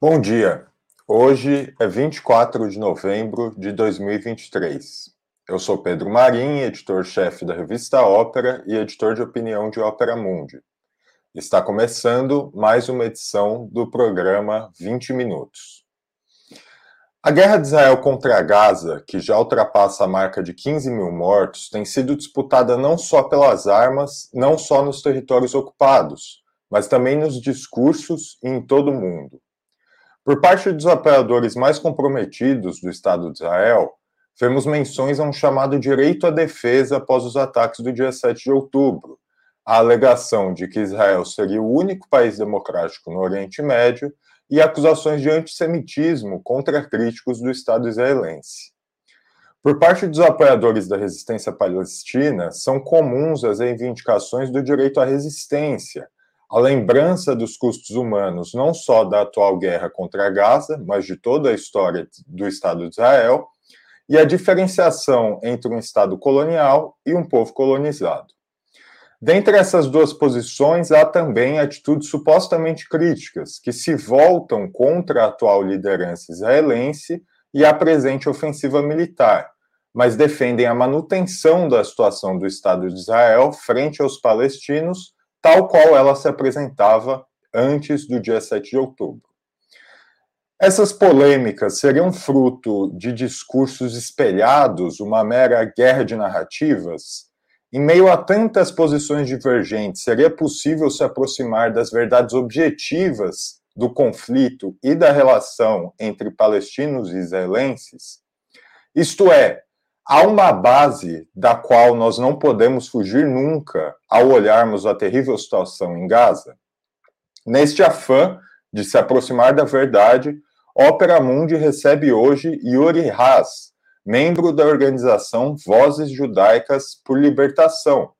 Bom dia. Hoje é 24 de novembro de 2023. Eu sou Pedro Marim, editor-chefe da revista Ópera e editor de opinião de Ópera Mundi. Está começando mais uma edição do programa 20 Minutos. A guerra de Israel contra Gaza, que já ultrapassa a marca de 15 mil mortos, tem sido disputada não só pelas armas, não só nos territórios ocupados, mas também nos discursos e em todo o mundo. Por parte dos apoiadores mais comprometidos do Estado de Israel, vemos menções a um chamado direito à defesa após os ataques do dia 7 de outubro, a alegação de que Israel seria o único país democrático no Oriente Médio e acusações de antissemitismo contra críticos do Estado israelense. Por parte dos apoiadores da resistência palestina, são comuns as reivindicações do direito à resistência, a lembrança dos custos humanos, não só da atual guerra contra Gaza, mas de toda a história do Estado de Israel, e a diferenciação entre um Estado colonial e um povo colonizado. Dentre essas duas posições, há também atitudes supostamente críticas, que se voltam contra a atual liderança israelense e a presente ofensiva militar, mas defendem a manutenção da situação do Estado de Israel frente aos palestinos tal qual ela se apresentava antes do dia 7 de outubro. Essas polêmicas seriam fruto de discursos espelhados, uma mera guerra de narrativas? Em meio a tantas posições divergentes, seria possível se aproximar das verdades objetivas do conflito e da relação entre palestinos e israelenses? Isto é, há uma base da qual nós não podemos fugir nunca ao olharmos a terrível situação em Gaza. Neste afã de se aproximar da verdade, Opera Mundi recebe hoje Yuri Haas, membro da organização Vozes Judaicas por Libertação.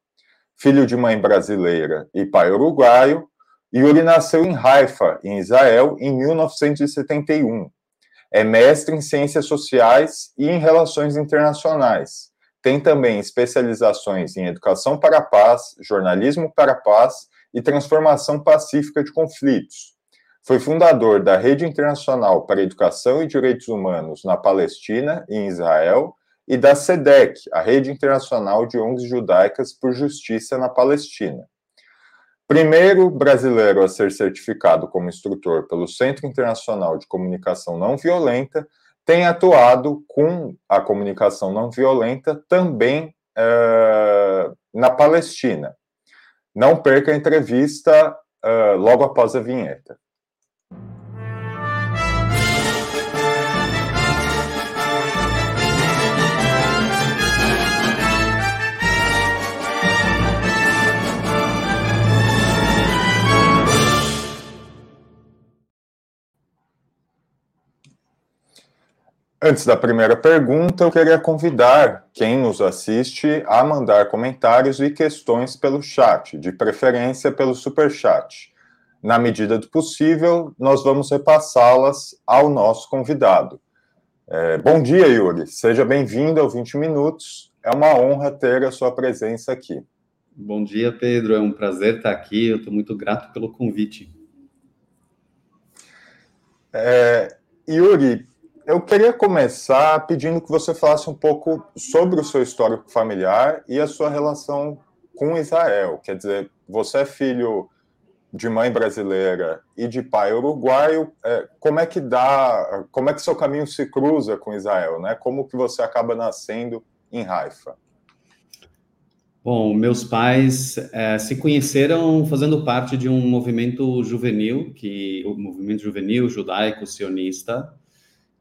Filho de mãe brasileira e pai uruguaio, Yuri nasceu em Haifa, em Israel, em 1971 é mestre em Ciências Sociais e em Relações Internacionais. Tem também especializações em Educação para a Paz, Jornalismo para a Paz e Transformação Pacífica de Conflitos. Foi fundador da Rede Internacional para Educação e Direitos Humanos na Palestina e em Israel e da SEDEC, a Rede Internacional de ONGs Judaicas por Justiça na Palestina. Primeiro brasileiro a ser certificado como instrutor pelo Centro Internacional de Comunicação Não Violenta, tem atuado com a comunicação não violenta também uh, na Palestina. Não perca a entrevista uh, logo após a vinheta. Antes da primeira pergunta, eu queria convidar quem nos assiste a mandar comentários e questões pelo chat, de preferência pelo super chat. Na medida do possível, nós vamos repassá-las ao nosso convidado. É, bom dia, Yuri. Seja bem-vindo ao 20 Minutos. É uma honra ter a sua presença aqui. Bom dia, Pedro. É um prazer estar aqui. Eu estou muito grato pelo convite. É, Yuri, eu queria começar pedindo que você falasse um pouco sobre o seu histórico familiar e a sua relação com Israel. Quer dizer, você é filho de mãe brasileira e de pai uruguaio. É, como é que dá? Como é que seu caminho se cruza com Israel? Né? Como que você acaba nascendo em Haifa? Bom, meus pais é, se conheceram fazendo parte de um movimento juvenil, que o movimento juvenil judaico sionista,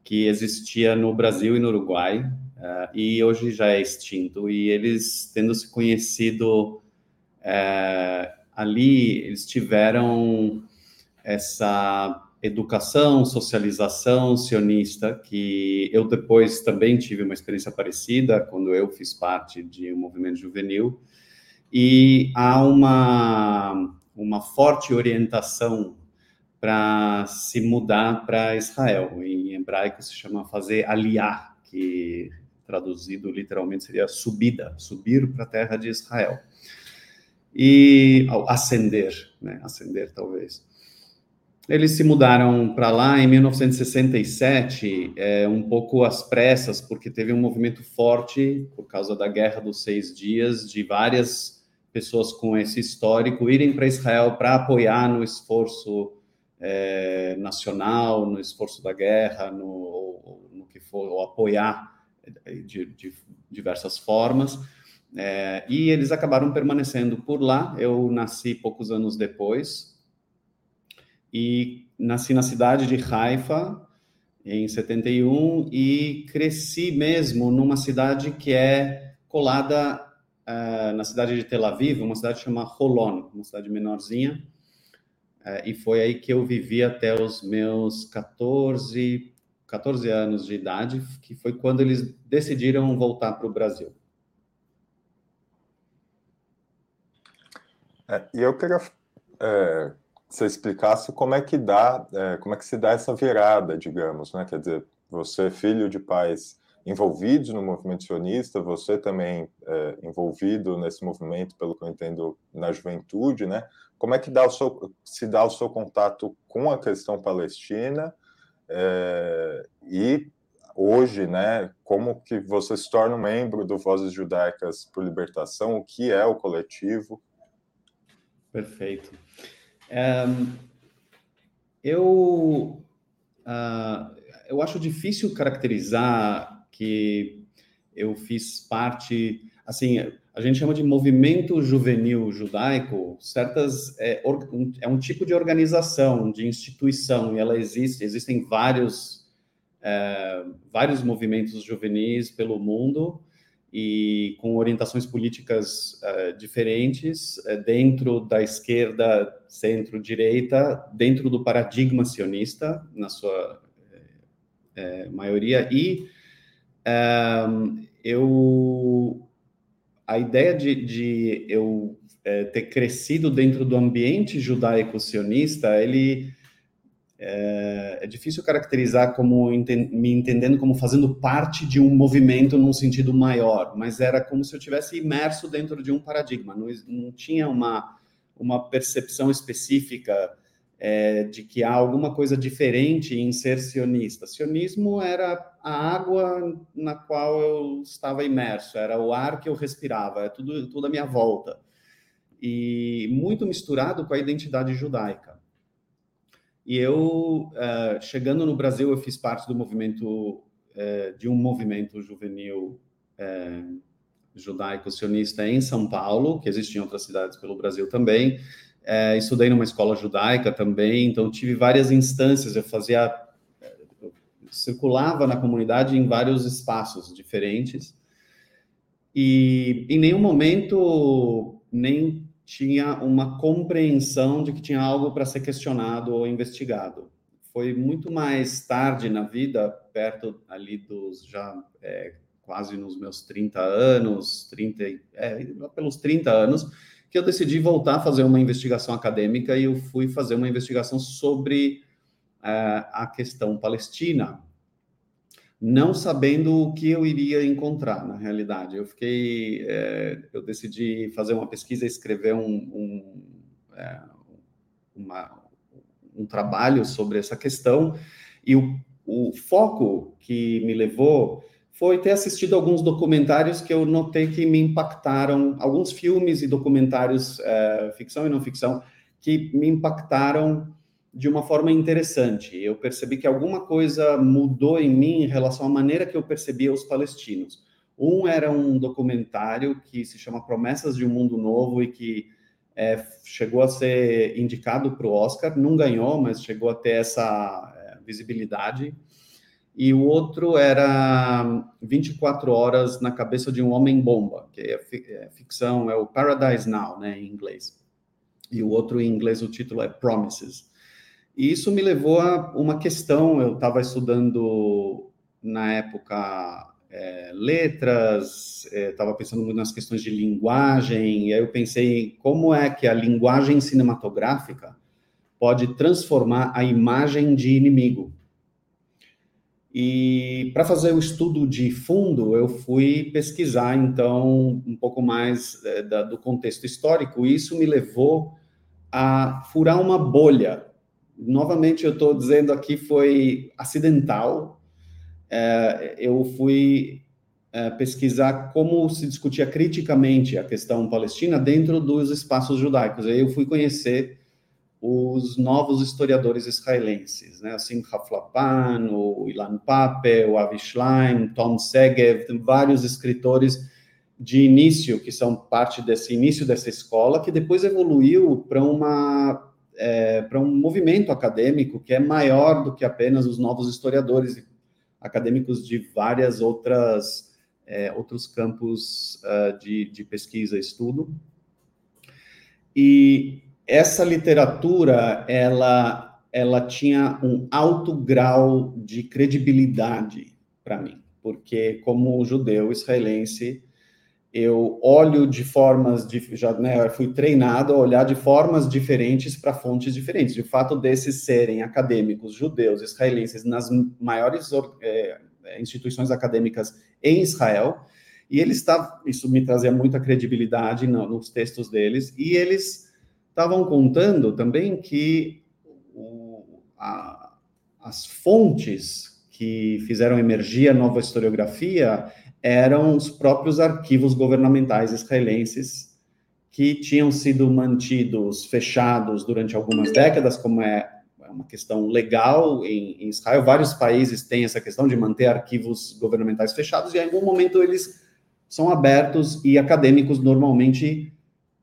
que existia no Brasil e no Uruguai, uh, e hoje já é extinto. E eles, tendo se conhecido uh, ali, eles tiveram essa educação, socialização sionista, que eu depois também tive uma experiência parecida quando eu fiz parte de um movimento juvenil, e há uma, uma forte orientação para se mudar para Israel. Em hebraico se chama fazer aliar, que traduzido literalmente seria subida, subir para a terra de Israel. E ascender, né? Ascender talvez. Eles se mudaram para lá em 1967, é, um pouco às pressas, porque teve um movimento forte, por causa da Guerra dos Seis Dias, de várias pessoas com esse histórico irem para Israel para apoiar no esforço é, nacional, no esforço da guerra, no, no que for, ou apoiar de, de diversas formas. É, e eles acabaram permanecendo por lá. Eu nasci poucos anos depois, e nasci na cidade de Haifa em 71 e cresci mesmo numa cidade que é colada uh, na cidade de Tel Aviv, uma cidade chamada Holon, uma cidade menorzinha. Uh, e foi aí que eu vivi até os meus 14, 14 anos de idade, que foi quando eles decidiram voltar para o Brasil. É, e eu queria é, você explicasse como é que dá, é, como é que se dá essa virada, digamos, né? Quer dizer, você é filho de pais envolvidos no movimento sionista, você também é, envolvido nesse movimento, pelo que eu entendo, na juventude, né? Como é que dá seu, se dá o seu contato com a questão palestina é, e hoje, né? Como que você se torna um membro do Vozes Judaicas por Libertação? O que é o coletivo? Perfeito. Um, eu, uh, eu acho difícil caracterizar que eu fiz parte, assim, a gente chama de movimento juvenil judaico, certas, é, é um tipo de organização, de instituição, e ela existe, existem vários, é, vários movimentos juvenis pelo mundo, e com orientações políticas uh, diferentes uh, dentro da esquerda, centro-direita, dentro do paradigma sionista, na sua uh, maioria. E eu a ideia de, de eu ter crescido dentro do ambiente judaico-sionista, ele é, é difícil caracterizar como me entendendo como fazendo parte de um movimento num sentido maior, mas era como se eu tivesse imerso dentro de um paradigma. Não, não tinha uma uma percepção específica é, de que há alguma coisa diferente em ser sionista. Sionismo era a água na qual eu estava imerso, era o ar que eu respirava, é tudo, tudo à minha volta. E muito misturado com a identidade judaica. E eu, uh, chegando no Brasil, eu fiz parte do movimento, uh, de um movimento juvenil uh, judaico-sionista em São Paulo, que existia em outras cidades pelo Brasil também. Estudei numa escola judaica também, então tive várias instâncias, eu fazia, eu circulava na comunidade em vários espaços diferentes. E em nenhum momento, nem tinha uma compreensão de que tinha algo para ser questionado ou investigado. Foi muito mais tarde na vida, perto ali dos já é, quase nos meus 30 anos, 30, é, pelos 30 anos, que eu decidi voltar a fazer uma investigação acadêmica e eu fui fazer uma investigação sobre é, a questão palestina, não sabendo o que eu iria encontrar na realidade. Eu fiquei, é, eu decidi fazer uma pesquisa, escrever um, um, é, uma, um trabalho sobre essa questão e o, o foco que me levou foi ter assistido alguns documentários que eu notei que me impactaram, alguns filmes e documentários, é, ficção e não ficção, que me impactaram de uma forma interessante. Eu percebi que alguma coisa mudou em mim em relação à maneira que eu percebia os palestinos. Um era um documentário que se chama Promessas de um Mundo Novo e que é, chegou a ser indicado para o Oscar, não ganhou, mas chegou a ter essa é, visibilidade. E o outro era 24 horas na cabeça de um homem bomba, que é, é ficção, é o Paradise Now, né, em inglês. E o outro em inglês o título é Promises. E isso me levou a uma questão. Eu estava estudando na época é, letras, estava é, pensando muito nas questões de linguagem, e aí eu pensei como é que a linguagem cinematográfica pode transformar a imagem de inimigo. E para fazer o estudo de fundo, eu fui pesquisar, então, um pouco mais é, da, do contexto histórico, e isso me levou a furar uma bolha novamente eu estou dizendo aqui foi acidental. É, eu fui é, pesquisar como se discutia criticamente a questão palestina dentro dos espaços judaicos. Aí eu fui conhecer os novos historiadores israelenses, né? Assim, Haflapan, o Ilan Pape, o Avi Schlein, Tom Segev, vários escritores de início que são parte desse início dessa escola, que depois evoluiu para uma é, para um movimento acadêmico que é maior do que apenas os novos historiadores acadêmicos de várias outras é, outros campos uh, de, de pesquisa estudo. E essa literatura, ela, ela tinha um alto grau de credibilidade para mim, porque como judeu israelense, eu olho de formas, de, já né, fui treinado a olhar de formas diferentes para fontes diferentes. De fato, desses serem acadêmicos judeus israelenses nas maiores é, instituições acadêmicas em Israel, e eles estavam, isso me trazia muita credibilidade no, nos textos deles, e eles estavam contando também que o, a, as fontes que fizeram emergir a nova historiografia eram os próprios arquivos governamentais israelenses que tinham sido mantidos fechados durante algumas décadas, como é uma questão legal em, em, Israel. Vários países têm essa questão de manter arquivos governamentais fechados, e em algum momento eles são abertos e acadêmicos normalmente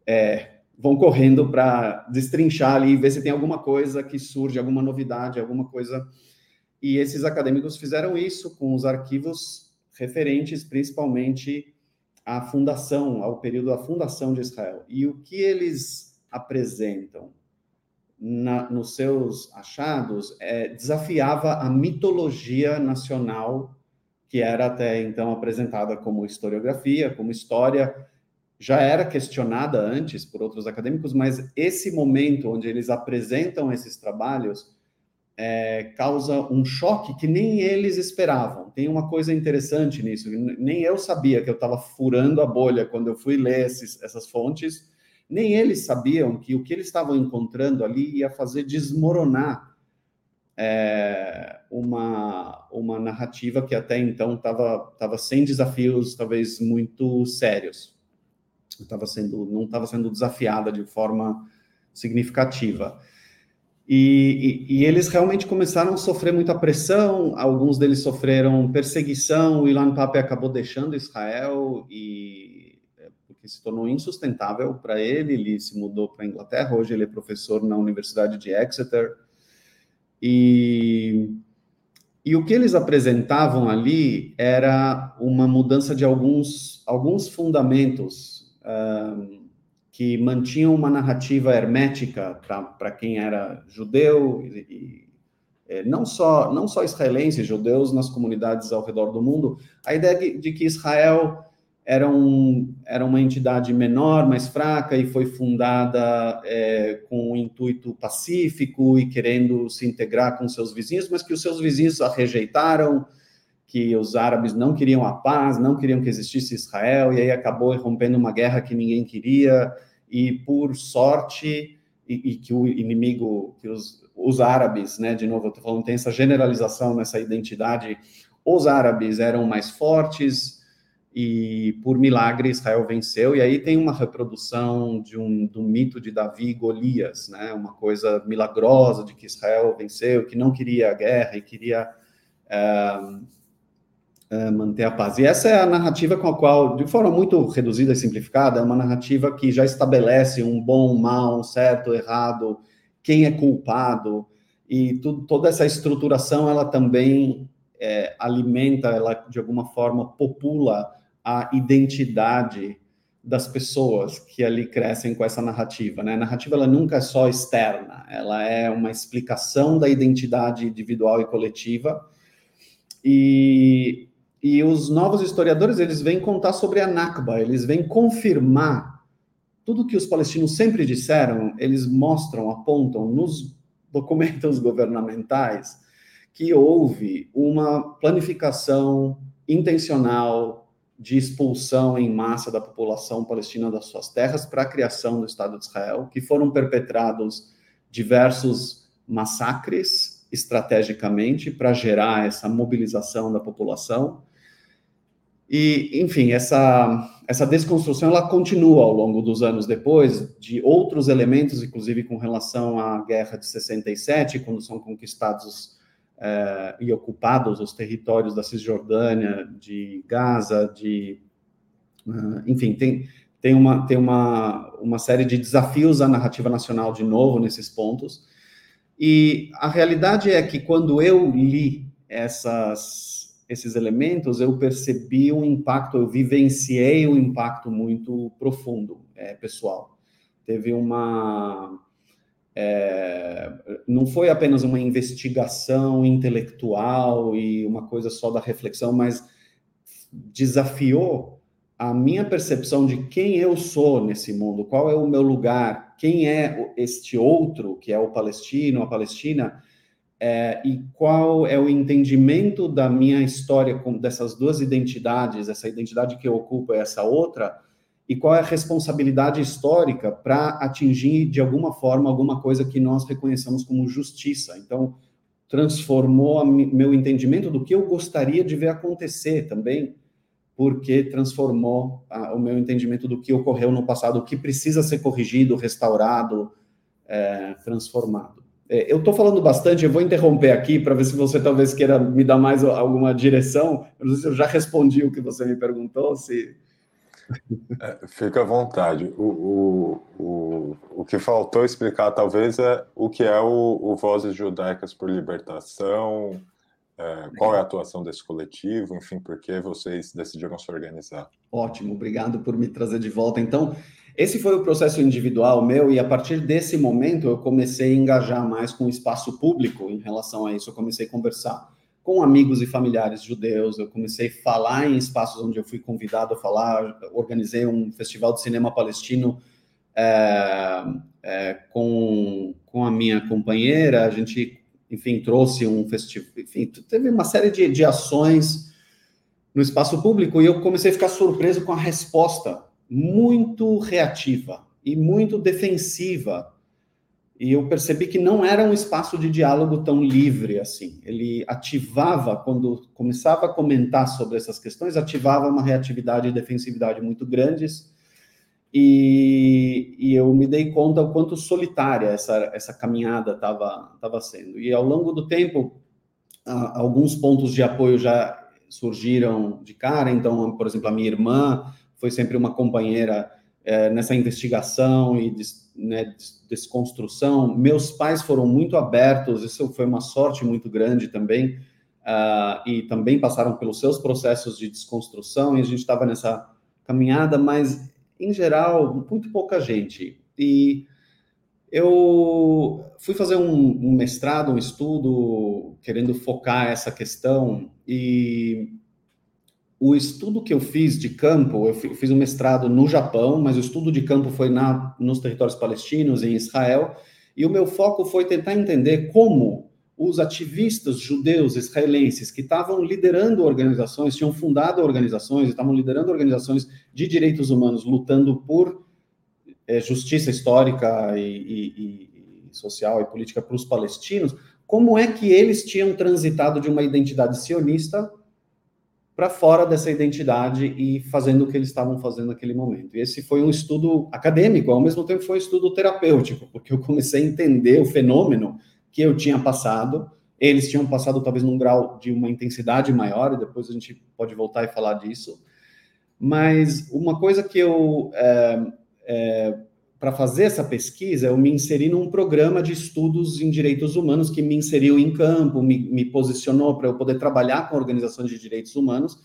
é, vão correndo para destrinchar ali ver se tem alguma coisa que surge, alguma novidade, alguma coisa. E esses acadêmicos fizeram isso com os arquivos referentes principalmente à fundação, ao período da fundação de Israel. E o que eles apresentam na, nos seus achados é, desafiava a mitologia nacional que era até então apresentada como historiografia, como história, já era questionada antes por outros acadêmicos, mas esse momento onde eles apresentam esses trabalhos é, causa um choque que nem eles esperavam. Tem uma coisa interessante nisso, nem eu sabia que eu estava furando a bolha quando eu fui ler esses, essas fontes, nem eles sabiam que o que eles estavam encontrando ali ia fazer desmoronar é, uma, uma narrativa que até então estava tava sem desafios, talvez muito sérios. Tava sendo, não estava sendo desafiada de forma significativa. E, e, e, eles realmente começaram a sofrer muita pressão, alguns deles sofreram perseguição, o Ilan Pape acabou deixando Israel e é, porque se tornou insustentável para ele, ele se mudou para a Inglaterra, hoje ele é professor na Universidade de Exeter, e, e o que eles apresentavam ali era uma mudança de alguns, alguns fundamentos que mantinham uma narrativa hermética para quem era judeu e, e é, não só não só israelenses, judeus nas comunidades ao redor do mundo, a ideia de, de que Israel era, um, era uma entidade menor, mais fraca, e foi fundada é, com um intuito pacífico e querendo se integrar com seus vizinhos, mas que os seus vizinhos a rejeitaram, que os árabes não queriam a paz, não queriam que existisse Israel, e aí acabou rompendo uma guerra que ninguém queria, e por sorte, e, e que o inimigo, que os, os árabes, né, de novo, eu estou falando, tem essa generalização nessa identidade, os árabes eram mais fortes, e por milagre Israel venceu, e aí tem uma reprodução de um, do mito de Davi e Golias, né? uma coisa milagrosa de que Israel venceu, que não queria a guerra e queria é, é, manter a paz. E essa é a narrativa com a qual, de forma muito reduzida e simplificada, é uma narrativa que já estabelece um bom, um mal, um certo, errado, quem é culpado, e toda essa estruturação, ela também é, alimenta, ela de alguma forma popula a identidade das pessoas que ali crescem com essa narrativa. Né? A narrativa ela nunca é só externa, ela é uma explicação da identidade individual e coletiva. E, e os novos historiadores eles vêm contar sobre a Nakba, eles vêm confirmar tudo que os palestinos sempre disseram, eles mostram, apontam nos documentos governamentais que houve uma planificação intencional de expulsão em massa da população palestina das suas terras para a criação do Estado de Israel, que foram perpetrados diversos massacres estrategicamente para gerar essa mobilização da população. E, enfim, essa, essa desconstrução ela continua ao longo dos anos depois, de outros elementos, inclusive com relação à guerra de 67, quando são conquistados é, e ocupados os territórios da Cisjordânia, de Gaza, de. Uh, enfim, tem, tem, uma, tem uma, uma série de desafios à narrativa nacional de novo nesses pontos. E a realidade é que quando eu li essas, esses elementos, eu percebi um impacto, eu vivenciei um impacto muito profundo, é, pessoal. Teve uma. É, não foi apenas uma investigação intelectual e uma coisa só da reflexão, mas desafiou a minha percepção de quem eu sou nesse mundo, qual é o meu lugar, quem é este outro, que é o palestino, a palestina, é, e qual é o entendimento da minha história com dessas duas identidades, essa identidade que eu ocupo e essa outra, e qual é a responsabilidade histórica para atingir de alguma forma alguma coisa que nós reconheçamos como justiça. Então, transformou meu entendimento do que eu gostaria de ver acontecer também porque transformou ah, o meu entendimento do que ocorreu no passado, o que precisa ser corrigido, restaurado, é, transformado. É, eu estou falando bastante, eu vou interromper aqui para ver se você talvez queira me dar mais alguma direção. Eu não sei se eu já respondi o que você me perguntou, se... É, fica à vontade. O, o, o, o que faltou explicar, talvez, é o que é o, o Vozes Judaicas por Libertação, é, qual é a atuação desse coletivo? Enfim, por que vocês decidiram se organizar? Ótimo, obrigado por me trazer de volta. Então, esse foi o processo individual meu, e a partir desse momento eu comecei a engajar mais com o espaço público em relação a isso. Eu comecei a conversar com amigos e familiares judeus, eu comecei a falar em espaços onde eu fui convidado a falar, organizei um festival de cinema palestino é, é, com, com a minha companheira, a gente enfim, trouxe um festival, enfim, teve uma série de, de ações no espaço público e eu comecei a ficar surpreso com a resposta muito reativa e muito defensiva. E eu percebi que não era um espaço de diálogo tão livre assim. Ele ativava, quando começava a comentar sobre essas questões, ativava uma reatividade e defensividade muito grandes e, e, eu me dei conta o quanto solitária essa, essa caminhada estava tava sendo. E ao longo do tempo, alguns pontos de apoio já surgiram de cara. Então, por exemplo, a minha irmã foi sempre uma companheira é, nessa investigação e des, né, desconstrução. Meus pais foram muito abertos, isso foi uma sorte muito grande também. Uh, e também passaram pelos seus processos de desconstrução, e a gente estava nessa caminhada, mas em geral, muito pouca gente. E eu fui fazer um, um, mestrado, um estudo, querendo focar essa questão, e o estudo que eu fiz de campo, eu fiz um mestrado no Japão, mas o estudo de campo foi na, nos territórios palestinos, em Israel, e o meu foco foi tentar entender como os ativistas judeus israelenses que estavam liderando organizações, tinham fundado organizações, estavam liderando organizações de direitos humanos, lutando por é, justiça histórica e, e, e, social e política para os palestinos, como é que eles tinham transitado de uma identidade sionista para fora dessa identidade e fazendo o que eles estavam fazendo naquele momento. E esse foi um estudo acadêmico, ao mesmo tempo foi um estudo terapêutico, porque eu comecei a entender o fenômeno que eu tinha passado, eles tinham passado talvez num grau de uma intensidade maior, e depois a gente pode voltar e falar disso. Mas uma coisa que eu, é, é, para fazer essa pesquisa, eu me inseri num programa de estudos em direitos humanos que me inseriu em campo, me, me posicionou para eu poder trabalhar com organizações de direitos humanos,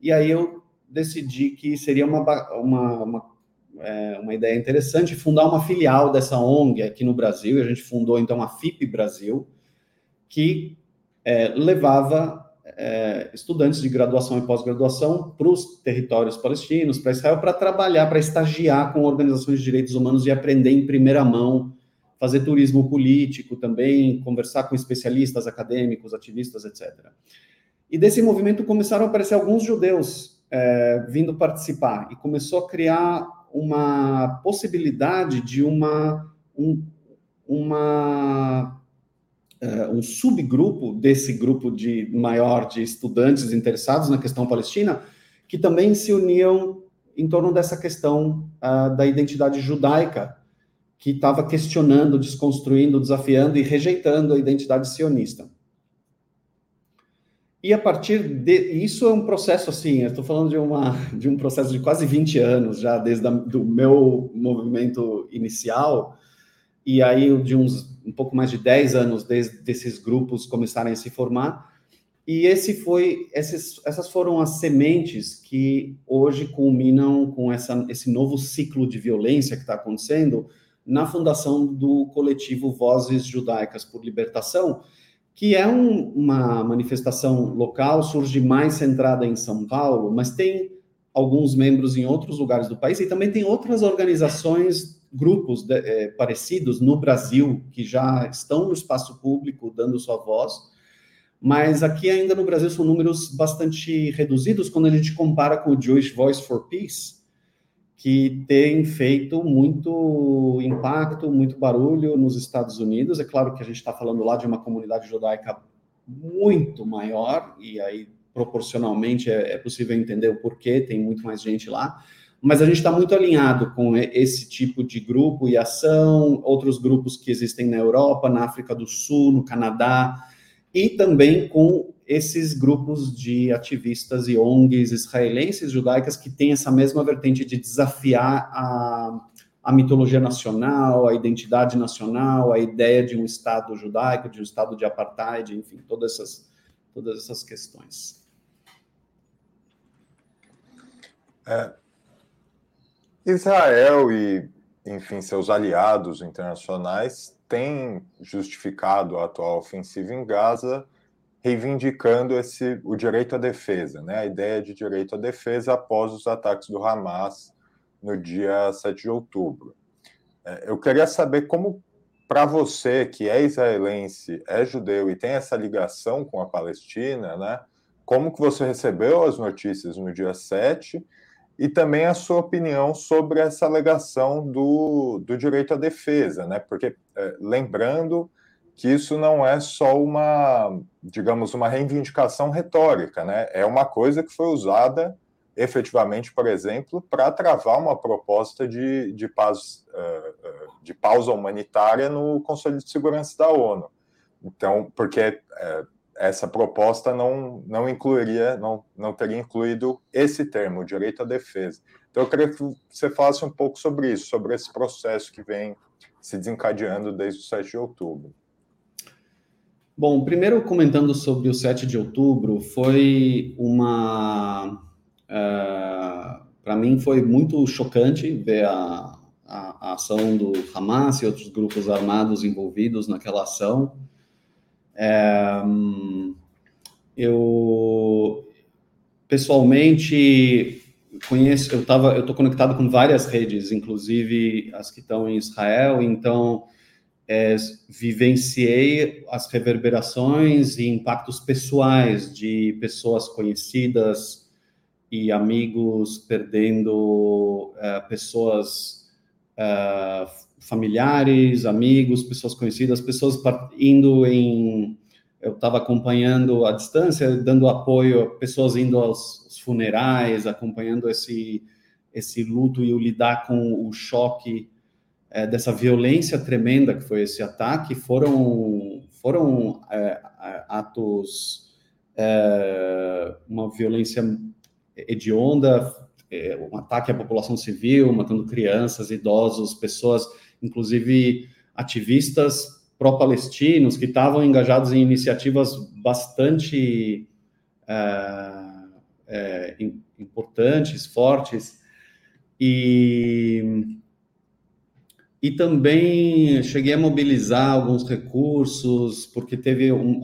e aí eu decidi que seria uma, uma, uma é, uma ideia interessante fundar uma filial dessa ONG aqui no Brasil, e a gente fundou então a FIP Brasil, que é, levava é, estudantes de graduação e pós-graduação para os territórios palestinos, para Israel, para trabalhar, para estagiar com organizações de direitos humanos e aprender em primeira mão, fazer turismo político também, conversar com especialistas acadêmicos, ativistas, etc. E desse movimento começaram a aparecer alguns judeus é, vindo participar, e começou a criar uma possibilidade de uma, um, uma uh, um subgrupo desse grupo de maior de estudantes interessados na questão palestina, que também se uniam em torno dessa questão uh, da identidade judaica, que estava questionando, desconstruindo, desafiando e rejeitando a identidade sionista. E a partir de isso é um processo assim, eu estou falando de uma de um processo de quase 20 anos já desde o do meu movimento inicial e aí de uns um pouco mais de 10 anos desde esses grupos começarem a se formar. E esse foi esses, essas foram as sementes que hoje culminam com essa, esse novo ciclo de violência que está acontecendo na fundação do coletivo Vozes Judaicas por Libertação, que é um, uma manifestação local, surge mais centrada em São Paulo, mas tem alguns membros em outros lugares do país e também tem outras organizações, grupos de, é, parecidos no Brasil que já estão no espaço público dando sua voz, mas aqui ainda no Brasil são números bastante reduzidos quando a gente compara com o Jewish Voice for Peace, que tem feito muito impacto, muito barulho nos Estados Unidos. É claro que a gente está falando lá de uma comunidade judaica muito maior, e aí proporcionalmente é, é possível entender o porquê, tem muito mais gente lá. Mas a gente está muito alinhado com esse tipo de grupo e ação, outros grupos que existem na Europa, na África do Sul, no Canadá, e também com esses grupos de ativistas e ONGs israelenses judaicas que têm essa mesma vertente de desafiar a, a mitologia nacional, a identidade nacional, a ideia de um Estado judaico, de um Estado de apartheid, enfim, todas essas, todas essas questões. É, Israel e, enfim, seus aliados internacionais têm justificado a atual ofensiva em Gaza reivindicando esse, o direito à defesa, né? a ideia de direito à defesa após os ataques do Hamas no dia 7 de outubro. É, eu queria saber como, para você, que é israelense, é judeu e tem essa ligação com a Palestina, né? como que você recebeu as notícias no dia 7 e também a sua opinião sobre essa alegação do, do direito à defesa, né? porque, é, lembrando que isso não é só uma, digamos, uma reivindicação retórica, né? É uma coisa que foi usada efetivamente, por exemplo, para travar uma proposta de, de, paz, eh, eh, de pausa humanitária no Conselho de Segurança da ONU. Então, porque essa proposta não, não incluiria, não, não teria incluído esse termo, direito à defesa. Então, eu queria que você falasse um pouco sobre isso, sobre esse processo que vem se desencadeando desde o 7 de outubro. Bom, primeiro comentando sobre o 7 de outubro, foi uma. Uh, é, Para mim, foi muito chocante ver a, a, a, ação do Hamas e outros grupos armados envolvidos naquela ação. É, eu, pessoalmente, conheço, eu estava, eu estou conectado com várias redes, inclusive as que estão em Israel, então é, vivenciei as reverberações e impactos pessoais de pessoas conhecidas e amigos perdendo é, pessoas é, familiares, amigos, pessoas conhecidas, pessoas indo em. Eu estava acompanhando à distância, dando apoio, pessoas indo aos funerais, acompanhando esse, esse luto e o lidar com o choque é, dessa violência tremenda que foi esse ataque foram foram é, atos é, uma violência hedionda um ataque à população civil matando crianças idosos pessoas inclusive ativistas pró-palestinos que estavam engajados em iniciativas bastante é, é, importantes fortes. E e também cheguei a mobilizar alguns recursos, porque teve um,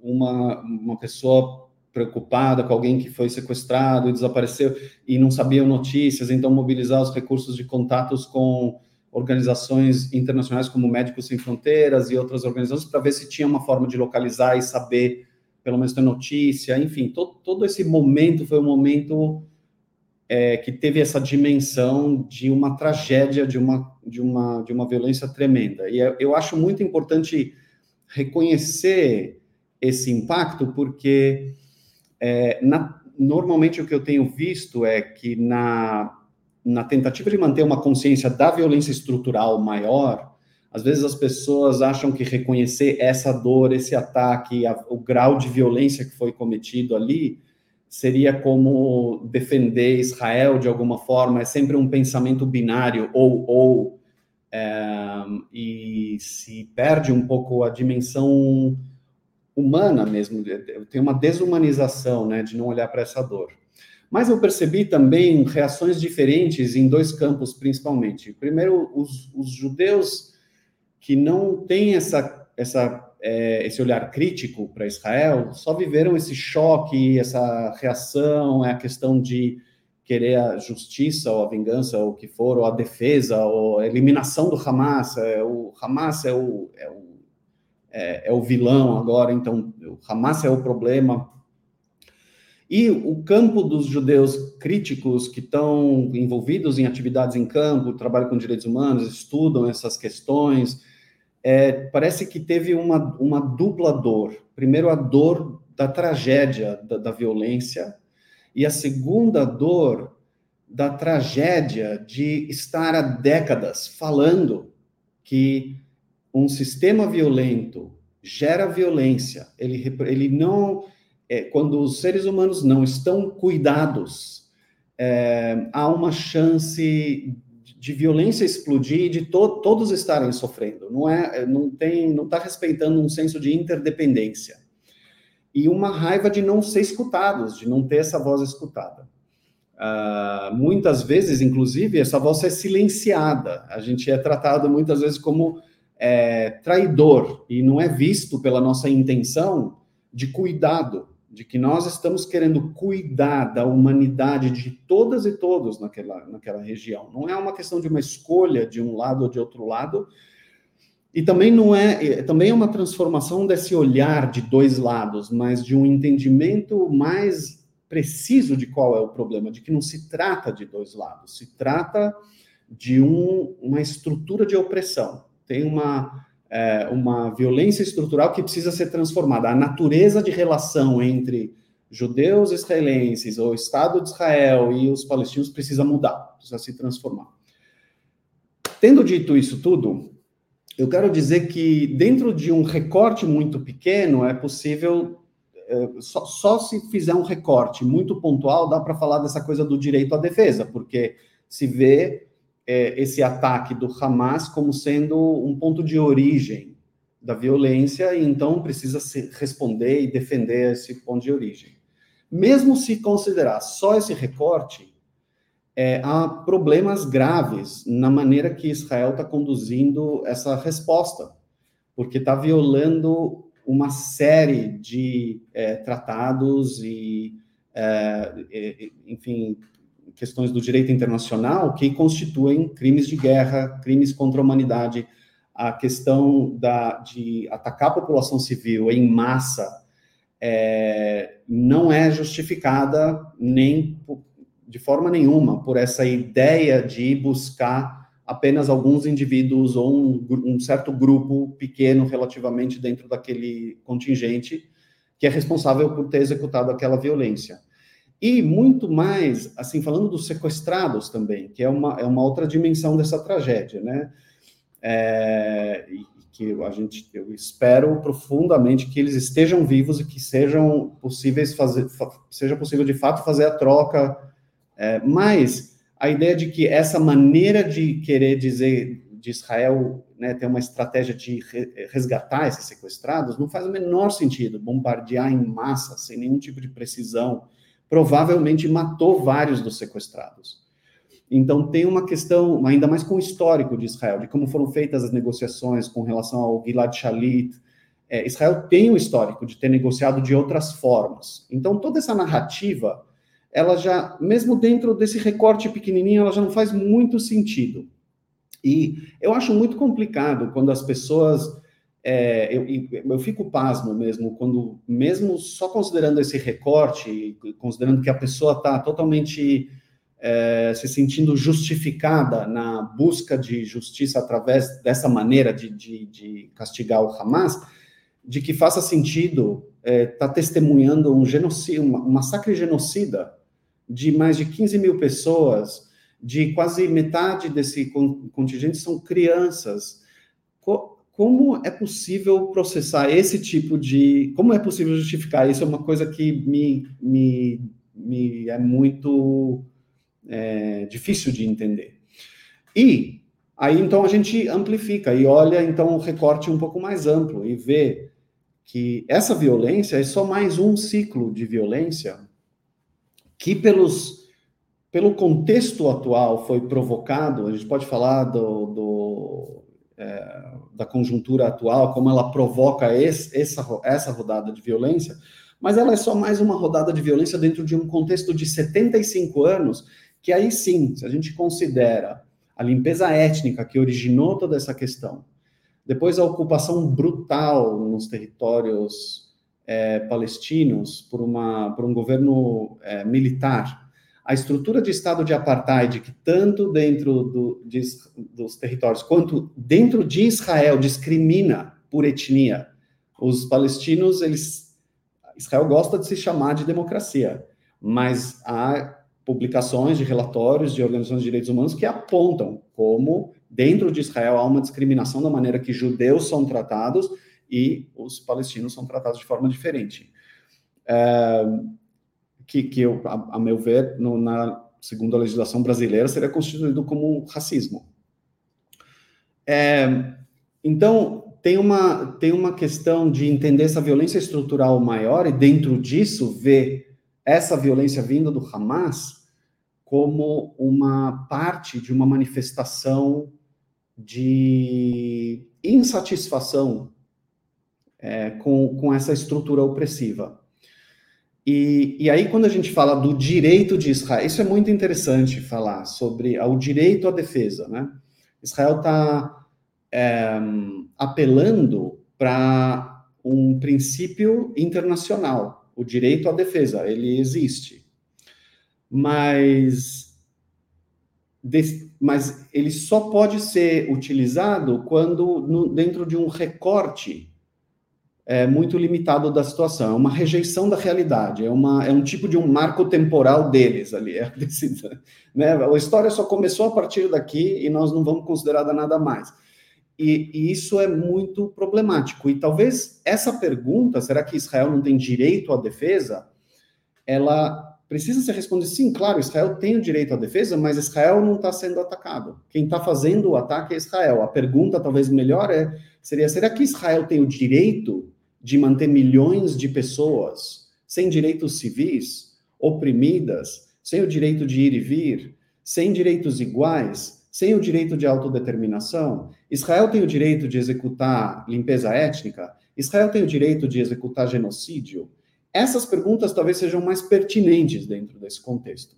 uma, uma pessoa preocupada com alguém que foi sequestrado e desapareceu e não sabiam notícias, então mobilizar os recursos de contatos com organizações internacionais como Médicos Sem Fronteiras e outras organizações para ver se tinha uma forma de localizar e saber, pelo menos ter notícia, enfim, todo, todo esse momento foi um momento é, que teve essa dimensão de uma tragédia, de uma, de uma, de uma violência tremenda. E eu acho muito importante reconhecer esse impacto, porque é, na, normalmente o que eu tenho visto é que na, na tentativa de manter uma consciência da violência estrutural maior, às vezes as pessoas acham que reconhecer essa dor, esse ataque, a, o grau de violência que foi cometido ali, seria como defender Israel de alguma forma, é sempre um pensamento binário, ou, ou, é, e se perde um pouco a dimensão humana mesmo, tem uma desumanização, né, de não olhar para essa dor. Mas eu percebi também reações diferentes em dois campos, principalmente. Primeiro, os, os judeus que não têm essa, essa, é, esse olhar crítico para Israel, só viveram esse choque, essa reação, é a questão de querer a justiça ou a vingança, ou o que for, ou a defesa, ou a eliminação do Hamas. É, o Hamas é o, é o, é, é o vilão agora, então o Hamas é o problema. E o campo dos judeus críticos que estão envolvidos em atividades em campo, trabalham com direitos humanos, estudam essas questões, é, parece que teve uma, uma dupla dor. Primeiro, a dor da tragédia da, da violência, e a segunda dor da tragédia de estar há décadas falando que um sistema violento gera violência, ele, ele não. É, quando os seres humanos não estão cuidados, é, há uma chance de violência explodir e de to todos estarem sofrendo. Não é, não tem, não está respeitando um senso de interdependência e uma raiva de não ser escutados, de não ter essa voz escutada. Uh, muitas vezes, inclusive, essa voz é silenciada. A gente é tratado muitas vezes como é, traidor e não é visto pela nossa intenção de cuidado de que nós estamos querendo cuidar da humanidade de todas e todos naquela, naquela região. Não é uma questão de uma escolha de um lado ou de outro lado, e também não é, também é uma transformação desse olhar de dois lados, mas de um entendimento mais preciso de qual é o problema, de que não se trata de dois lados, se trata de um, uma estrutura de opressão. Tem uma é, uma violência estrutural que precisa ser transformada. A natureza de relação entre judeus israelenses, ou Estado de Israel e os palestinos precisa mudar, precisa se transformar. Tendo dito isso tudo, eu quero dizer que dentro de um recorte muito pequeno é possível é, só, só, se fizer um recorte muito pontual dá para falar dessa coisa do direito à defesa, porque se vê é, esse ataque do Hamas como sendo um ponto de origem da violência, e então precisa se responder e defender esse ponto de origem. Mesmo se considerar só esse recorte, é, há problemas graves na maneira que Israel está conduzindo essa resposta, porque está violando uma série de é, tratados e, é, enfim, questões do direito internacional que constituem crimes de guerra, crimes contra a humanidade. A questão da, de atacar a população civil em massa é, não é justificada nem de forma nenhuma por essa ideia de buscar apenas alguns indivíduos ou um, um certo grupo pequeno relativamente dentro daquele contingente que é responsável por ter executado aquela violência. E muito mais, assim, falando dos sequestrados também, que é uma, é uma outra dimensão dessa tragédia, né? É, que a gente, eu espero profundamente que eles estejam vivos e que sejam possíveis fazer, seja possível de fato fazer a troca. É, mas a ideia de que essa maneira de querer dizer de Israel né, ter uma estratégia de resgatar esses sequestrados não faz o menor sentido bombardear em massa sem nenhum tipo de precisão provavelmente matou vários dos sequestrados. Então, tem uma questão, ainda mais com o histórico de Israel, de como foram feitas as negociações com relação ao Gilad Shalit. É, Israel tem o histórico de ter negociado de outras formas. Então, toda essa narrativa, ela já, mesmo dentro desse recorte pequenininho, ela já não faz muito sentido. E eu acho muito complicado quando as pessoas é, eu, eu fico pasmo mesmo, quando, mesmo só considerando esse recorte, considerando que a pessoa está totalmente é, se sentindo justificada na busca de justiça através dessa maneira de, de, de castigar o Hamas, de que faça sentido estar é, tá testemunhando um genocídio, um massacre genocida de mais de 15 mil pessoas, de quase metade desse contingente são crianças. Como é possível processar esse tipo de. Como é possível justificar? Isso é uma coisa que me, me, me é muito é, difícil de entender. E aí então a gente amplifica e olha então o recorte um pouco mais amplo e vê que essa violência é só mais um ciclo de violência que pelos pelo contexto atual foi provocado, a gente pode falar do, do é, da conjuntura atual, como ela provoca esse, essa, essa rodada de violência, mas ela é só mais uma rodada de violência dentro de um contexto de 75 anos, que aí sim, se a gente considera a limpeza étnica que originou toda essa questão, depois a ocupação brutal nos territórios é, palestinos por, uma, por um governo é, militar, a estrutura de Estado de apartheid, que tanto dentro do, de, dos territórios quanto dentro de Israel discrimina por etnia, os palestinos, eles, Israel gosta de se chamar de democracia, mas há publicações de relatórios de organizações de direitos humanos que apontam como dentro de Israel há uma discriminação da maneira que judeus são tratados e os palestinos são tratados de forma diferente. É, que, que eu, a, a meu ver, no, na segundo a legislação brasileira, seria constituído como racismo. É, então, tem uma, tem uma questão de entender essa violência estrutural maior e, dentro disso, ver essa violência vinda do Hamas como uma parte de uma manifestação de insatisfação é, com, com essa estrutura opressiva. E, e aí, quando a gente fala do direito de Israel, isso é muito interessante falar sobre o direito à defesa, né? Israel está é, apelando para um princípio internacional, o direito à defesa, ele existe. Mas, mas ele só pode ser utilizado quando, no, dentro de um recorte é, muito limitado da situação, é uma rejeição da realidade, é, uma, é um tipo de um marco temporal deles ali. É, né? A história só começou a partir daqui e nós não vamos considerar nada mais. E, e, isso é muito problemático. E talvez essa pergunta, será que Israel não tem direito à defesa? Ela precisa ser respondida, sim, claro, Israel tem o direito à defesa, mas Israel não está sendo atacado. Quem está fazendo o ataque é Israel. A pergunta, talvez melhor, é, seria, será que Israel tem o direito de manter milhões de pessoas sem direitos civis, oprimidas, sem o direito de ir e vir, sem direitos iguais, sem o direito de autodeterminação? Israel tem o direito de executar limpeza étnica? Israel tem o direito de executar genocídio? Essas perguntas talvez sejam mais pertinentes dentro desse contexto.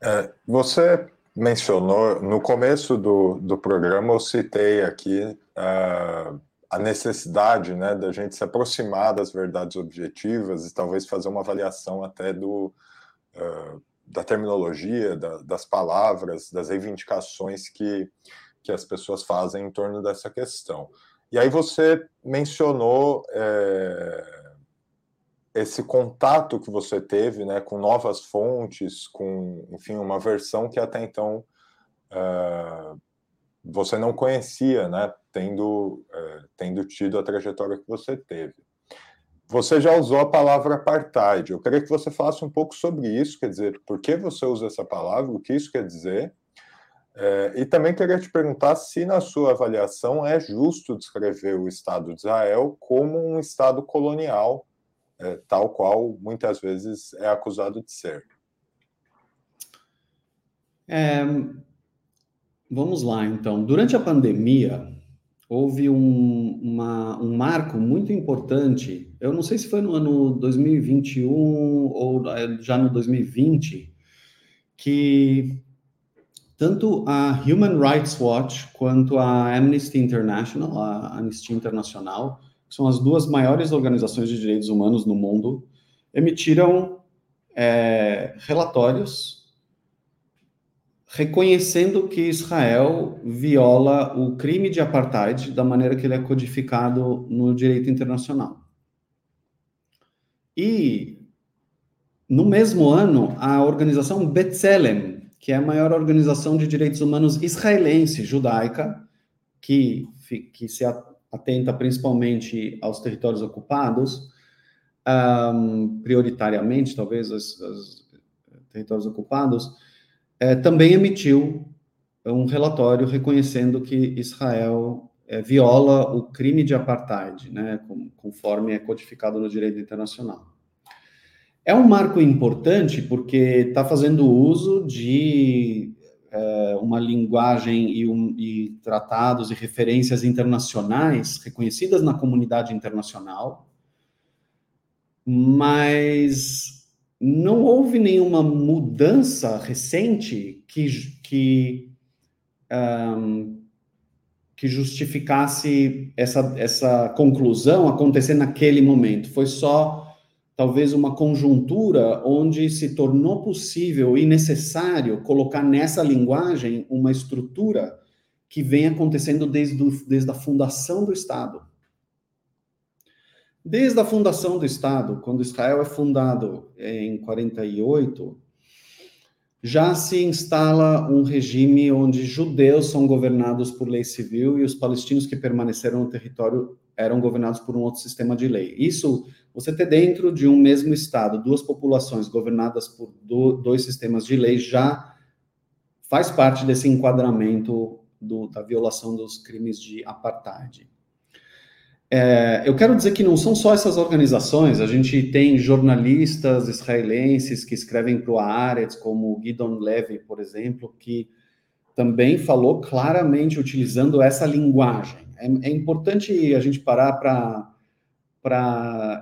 É, você mencionou, no começo do, do programa, eu citei aqui uh, a necessidade né, da gente se aproximar das verdades objetivas e talvez fazer uma avaliação até do, uh, da terminologia, da, das palavras, das reivindicações que, que as pessoas fazem em torno dessa questão. E aí você mencionou. É, esse contato que você teve né, com novas fontes, com, enfim, uma versão que até então uh, você não conhecia, né, tendo, uh, tendo tido a trajetória que você teve. Você já usou a palavra apartheid. Eu queria que você falasse um pouco sobre isso, quer dizer, por que você usa essa palavra, o que isso quer dizer, é, e também queria te perguntar se, na sua avaliação, é justo descrever o Estado de Israel como um Estado colonial é, tal qual muitas vezes é acusado de ser. É, vamos lá, então. Durante a pandemia, houve um, uma, um marco muito importante. Eu não sei se foi no ano 2021 ou é, já no 2020, que tanto a Human Rights Watch quanto a Amnesty International, a Anistia Internacional, que são as duas maiores organizações de direitos humanos no mundo, emitiram é, relatórios reconhecendo que Israel viola o crime de apartheid da maneira que ele é codificado no direito internacional. E no mesmo ano, a organização B'Tselem, que é a maior organização de direitos humanos israelense, judaica, que, que se atenta principalmente aos territórios ocupados, um, prioritariamente, talvez, os, os territórios ocupados, é, também emitiu um relatório reconhecendo que Israel é, viola o crime de apartheid, né, conforme é codificado no direito internacional. É um marco importante porque está fazendo uso de uma linguagem e, um, e tratados e referências internacionais reconhecidas na comunidade internacional, mas não houve nenhuma mudança recente que, que, um, que justificasse essa, essa conclusão acontecer naquele momento. Foi só talvez uma conjuntura onde se tornou possível e necessário colocar nessa linguagem uma estrutura que vem acontecendo desde, desde a fundação do Estado. Desde a fundação do Estado, quando Israel é fundado em 48, já se instala um regime onde judeus são governados por lei civil e os palestinos que permaneceram no território eram governados por um outro sistema de lei. Isso, você ter dentro de um mesmo Estado duas populações governadas por dois sistemas de lei já faz parte desse enquadramento do, da violação dos crimes de apartheid. É, eu quero dizer que não são só essas organizações, a gente tem jornalistas israelenses que escrevem para o Haaretz, como Gidon Levy, por exemplo, que também falou claramente utilizando essa linguagem. É, é importante a gente parar para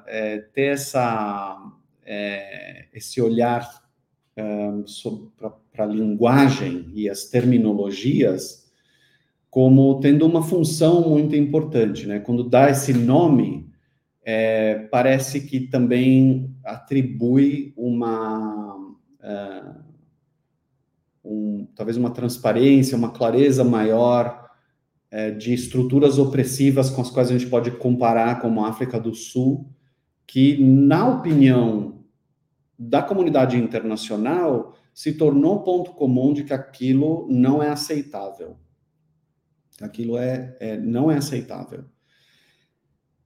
é, ter essa, é, esse olhar é, para a linguagem e as terminologias como tendo uma função muito importante, né? Quando dá esse nome, é, parece que também atribui uma um, talvez uma transparência, uma clareza maior é, de estruturas opressivas com as quais a gente pode comparar, como a África do Sul, que, na opinião da comunidade internacional, se tornou ponto comum de que aquilo não é aceitável Aquilo é, é não é aceitável.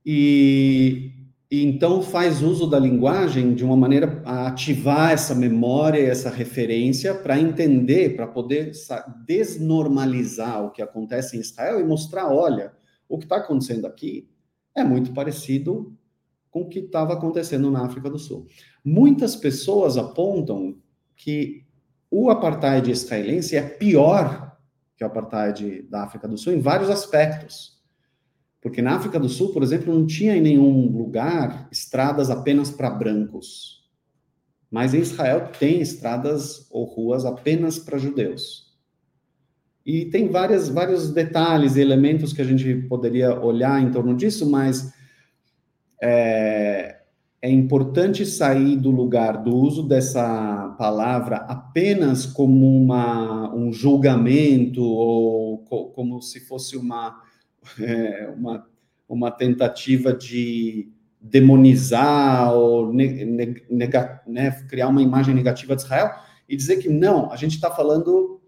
E, e, então faz uso da linguagem de uma maneira a ativar essa memória, essa referência, para entender, para poder desnormalizar o que acontece em Israel e mostrar: olha, o que está acontecendo aqui é muito parecido com o que estava acontecendo na África do Sul. Muitas pessoas apontam que o apartheid israelense é pior que o apartheid da África do Sul, em vários aspectos. Porque na África do Sul, por exemplo, não tinha em nenhum lugar estradas apenas para brancos. Mas em Israel tem estradas ou ruas apenas para judeus. E tem várias, vários detalhes e elementos que a gente poderia olhar em torno disso, mas é, é importante sair do lugar do uso dessa palavra apenas como uma, um julgamento ou co, como se fosse uma, é, uma, uma tentativa de demonizar ou ne, ne, nega, né, criar uma imagem negativa de Israel e dizer que não, a gente está falando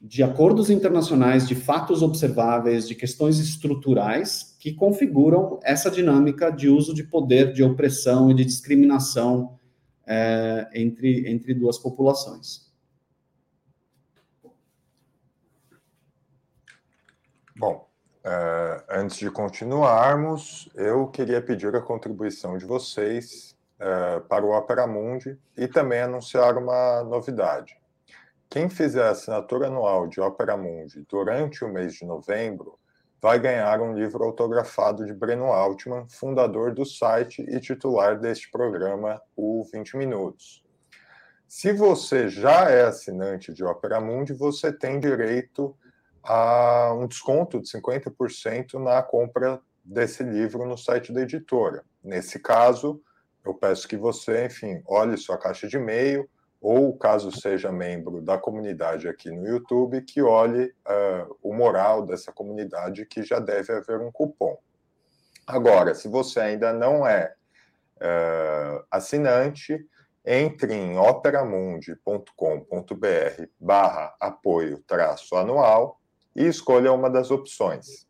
de acordos internacionais, de fatos observáveis, de questões estruturais que configuram essa dinâmica de uso de poder, de opressão e de discriminação é, entre, entre duas populações. Bom, uh, antes de continuarmos, eu queria pedir a contribuição de vocês uh, para o Opera Mundi e também anunciar uma novidade. Quem fizer a assinatura anual de Opera Mundi durante o mês de novembro vai ganhar um livro autografado de Breno Altman, fundador do site e titular deste programa, o 20 Minutos. Se você já é assinante de Opera Mundi, você tem direito a um desconto de 50% na compra desse livro no site da editora. Nesse caso, eu peço que você, enfim, olhe sua caixa de e-mail, ou caso seja membro da comunidade aqui no YouTube, que olhe uh, o moral dessa comunidade, que já deve haver um cupom. Agora, se você ainda não é uh, assinante, entre em operamundi.com.br barra apoio traço anual e escolha uma das opções.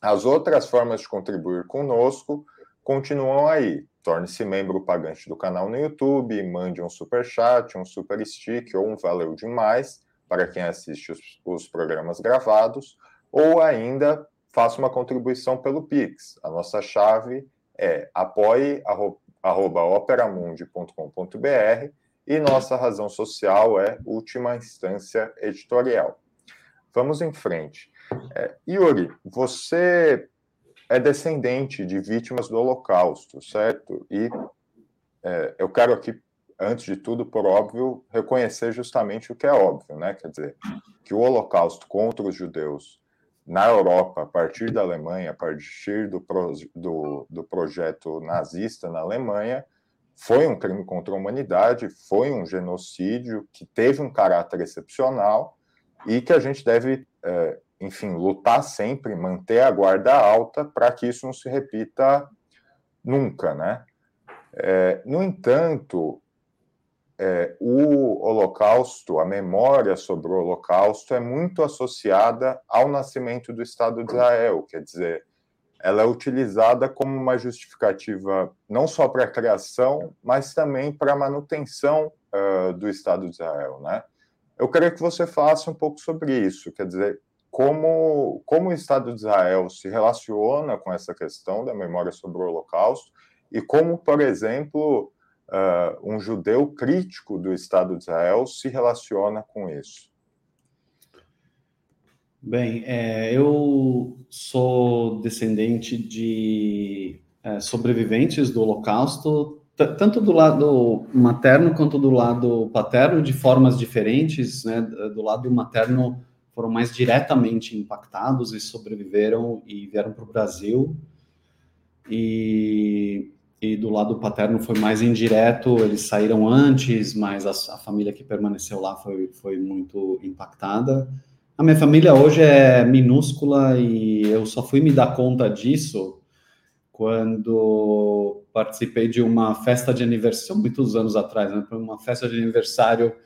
As outras formas de contribuir conosco continuam aí. Torne-se membro pagante do canal no YouTube, mande um super chat, um super stick ou um valeu demais para quem assiste os, os programas gravados, ou ainda faça uma contribuição pelo Pix. A nossa chave é apoie@operamundi.com.br e nossa razão social é última instância editorial. Vamos em frente. É, Yuri, você é descendente de vítimas do Holocausto, certo? E é, eu quero aqui, antes de tudo, por óbvio, reconhecer justamente o que é óbvio, né? Quer dizer, que o Holocausto contra os judeus na Europa, a partir da Alemanha, a partir do, pro, do, do projeto nazista na Alemanha, foi um crime contra a humanidade, foi um genocídio que teve um caráter excepcional e que a gente deve é, enfim, lutar sempre, manter a guarda alta para que isso não se repita nunca, né? É, no entanto, é, o Holocausto, a memória sobre o Holocausto é muito associada ao nascimento do Estado de Israel, quer dizer, ela é utilizada como uma justificativa não só para a criação, mas também para a manutenção uh, do Estado de Israel, né? Eu queria que você falasse um pouco sobre isso, quer dizer, como, como o Estado de Israel se relaciona com essa questão da memória sobre o Holocausto e como, por exemplo, uh, um judeu crítico do Estado de Israel se relaciona com isso. Bem, é, eu sou descendente de é, sobreviventes do Holocausto, tanto do lado materno quanto do lado paterno, de formas diferentes. Né? Do lado materno, foram mais diretamente impactados e sobreviveram e vieram para o Brasil. E, e, do lado paterno foi mais indireto, eles saíram antes, mas a, a, família que permaneceu lá foi, foi muito impactada. A minha família hoje é minúscula e eu só fui me dar conta disso quando participei de uma festa de aniversário, muitos anos atrás, né, uma festa de aniversário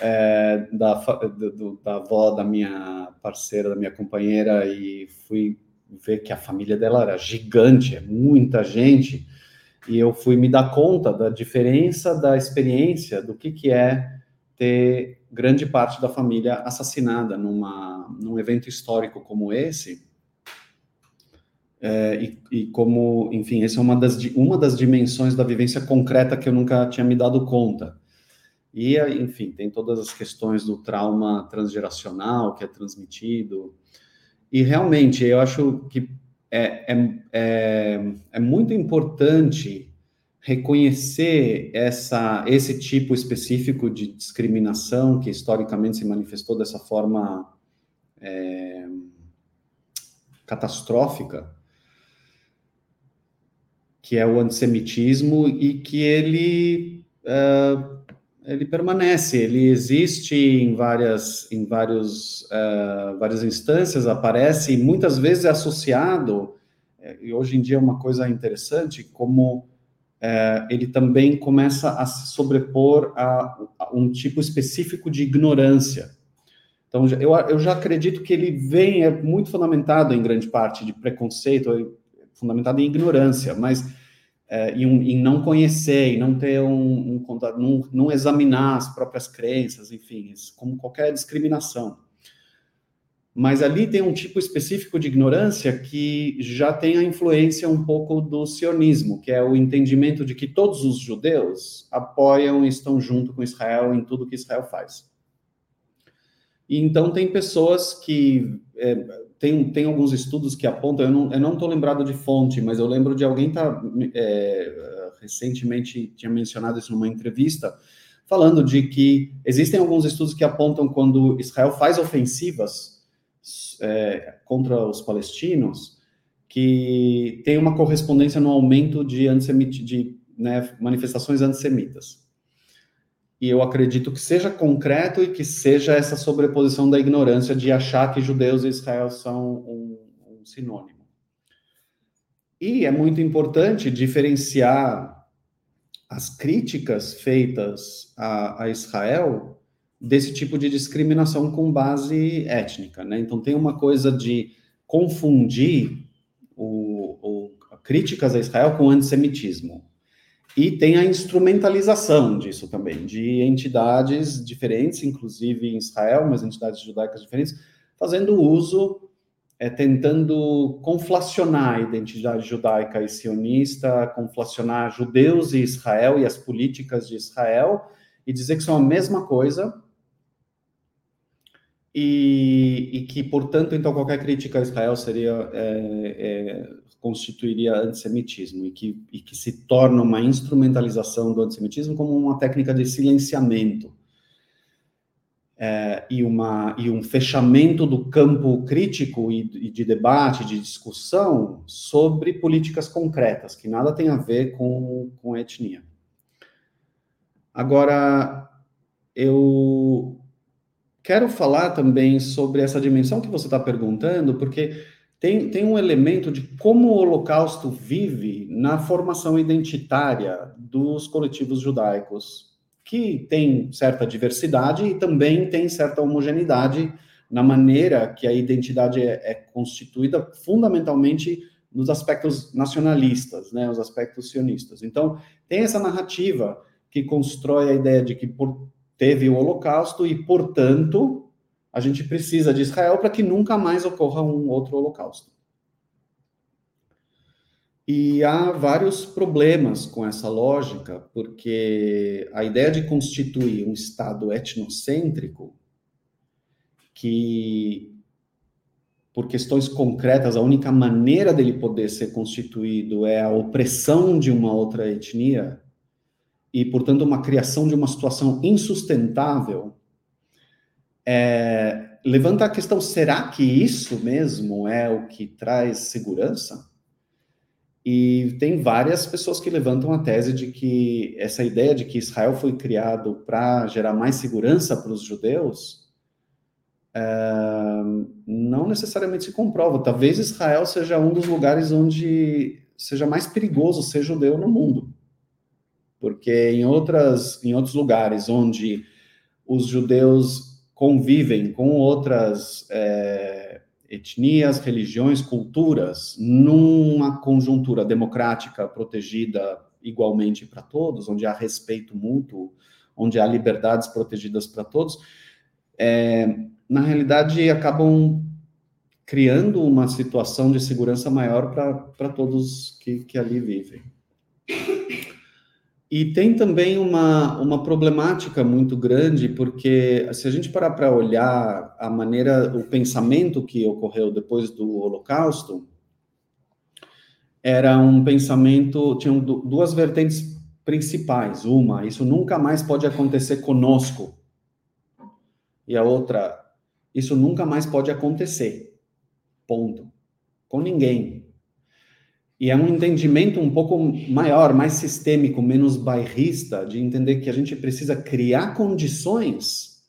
é, da, do, da avó da minha parceira, da minha companheira, e fui ver que a família dela era gigante, é muita gente, e eu fui me dar conta da diferença da experiência, do que, que é ter grande parte da família assassinada numa, num evento histórico como esse. É, e, e, como, enfim, essa é uma das, uma das dimensões da vivência concreta que eu nunca tinha me dado conta. E, enfim, tem todas as questões do trauma transgeracional que é transmitido. E realmente, eu acho que é, é, é, é muito importante reconhecer essa, esse tipo específico de discriminação que historicamente se manifestou dessa forma é, catastrófica, que é o antissemitismo, e que ele uh, ele permanece, ele existe em várias, em vários, uh, várias instâncias, aparece e muitas vezes é associado, eh, e hoje em dia é uma coisa interessante, como uh, ele também começa a se sobrepor a, a, um tipo específico de ignorância. Então, eu, eu já acredito que ele vem, é muito fundamentado em grande parte de preconceito, fundamentado em ignorância, mas é, em, em, não conhecer, e não ter um, um contato, não, não, examinar as próprias crenças, enfim, como qualquer discriminação. Mas ali tem um tipo específico de ignorância que já tem a influência um pouco do sionismo, que é o entendimento de que todos os judeus apoiam e estão junto com Israel em tudo que Israel faz. E então tem pessoas que é, tem, tem alguns estudos que apontam, eu não estou lembrado de fonte, mas eu lembro de alguém tá, é, recentemente tinha mencionado isso numa entrevista, falando de que existem alguns estudos que apontam quando Israel faz ofensivas é, contra os palestinos, que tem uma correspondência no aumento de, de né, manifestações antissemitas. E eu acredito que seja concreto e que seja essa sobreposição da ignorância de achar que judeus e Israel são um, um sinônimo. E é muito importante diferenciar as críticas feitas a, a Israel desse tipo de discriminação com base étnica, né? Então tem uma coisa de confundir o, o críticas a Israel com antissemitismo. E tem a instrumentalização disso também, de entidades diferentes, inclusive em Israel, mas entidades judaicas diferentes, fazendo uso, é, tentando conflacionar a identidade judaica e sionista, conflacionar judeus e Israel e as políticas de Israel, e dizer que são a mesma coisa, e, e que, portanto, então qualquer crítica a Israel seria é, é, constituiria antissemitismo e que, e que se torna uma instrumentalização do antissemitismo como uma técnica de silenciamento é, e, uma, e um fechamento do campo crítico e, e, de debate, de discussão sobre políticas concretas, que nada tem a ver com, com etnia. Agora, eu quero falar também sobre essa dimensão que você está perguntando, porque tem, tem um elemento de como o Holocausto vive na formação identitária dos coletivos judaicos, que tem certa diversidade e também tem certa homogeneidade na maneira que a identidade é, é constituída, fundamentalmente nos aspectos nacionalistas, né, os aspectos sionistas. Então, tem essa narrativa que constrói a ideia de que por, teve o Holocausto e, portanto, a gente precisa de Israel para que nunca mais ocorra um outro holocausto. E há vários problemas com essa lógica, porque a ideia de constituir um Estado etnocêntrico, que, por questões concretas, a única maneira dele poder ser constituído é a opressão de uma outra etnia, e, portanto, uma criação de uma situação insustentável é, levanta a questão: será que isso mesmo é o que traz segurança? E tem várias pessoas que levantam a tese de que essa ideia de que Israel foi criado para gerar mais segurança para os judeus é, não necessariamente se comprova. Talvez Israel seja um dos lugares onde seja mais perigoso ser judeu no mundo. Porque em, outras, em outros lugares onde os judeus convivem com outras é, etnias, religiões, culturas, numa conjuntura democrática protegida igualmente para todos, onde há respeito mútuo, onde há liberdades protegidas para todos, é, na realidade acabam criando uma situação de segurança maior para todos que, que ali vivem. E tem também uma, uma problemática muito grande, porque se a gente parar para olhar a maneira, o pensamento que ocorreu depois do Holocausto, era um pensamento, tinham duas vertentes principais. Uma, isso nunca mais pode acontecer conosco. E a outra, isso nunca mais pode acontecer. Ponto. Com ninguém. E é um entendimento um pouco maior, mais sistêmico, menos bairrista, de entender que a gente precisa criar condições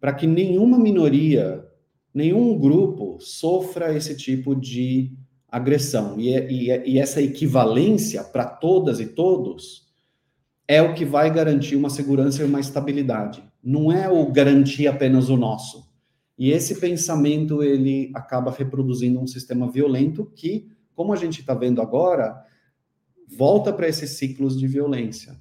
para que nenhuma minoria, nenhum grupo sofra esse tipo de agressão. E, e, e essa equivalência para todas e todos é o que vai garantir uma segurança e uma estabilidade. Não é o garantir apenas o nosso. E esse pensamento ele acaba reproduzindo um sistema violento que como a gente está vendo agora, volta para esses ciclos de violência.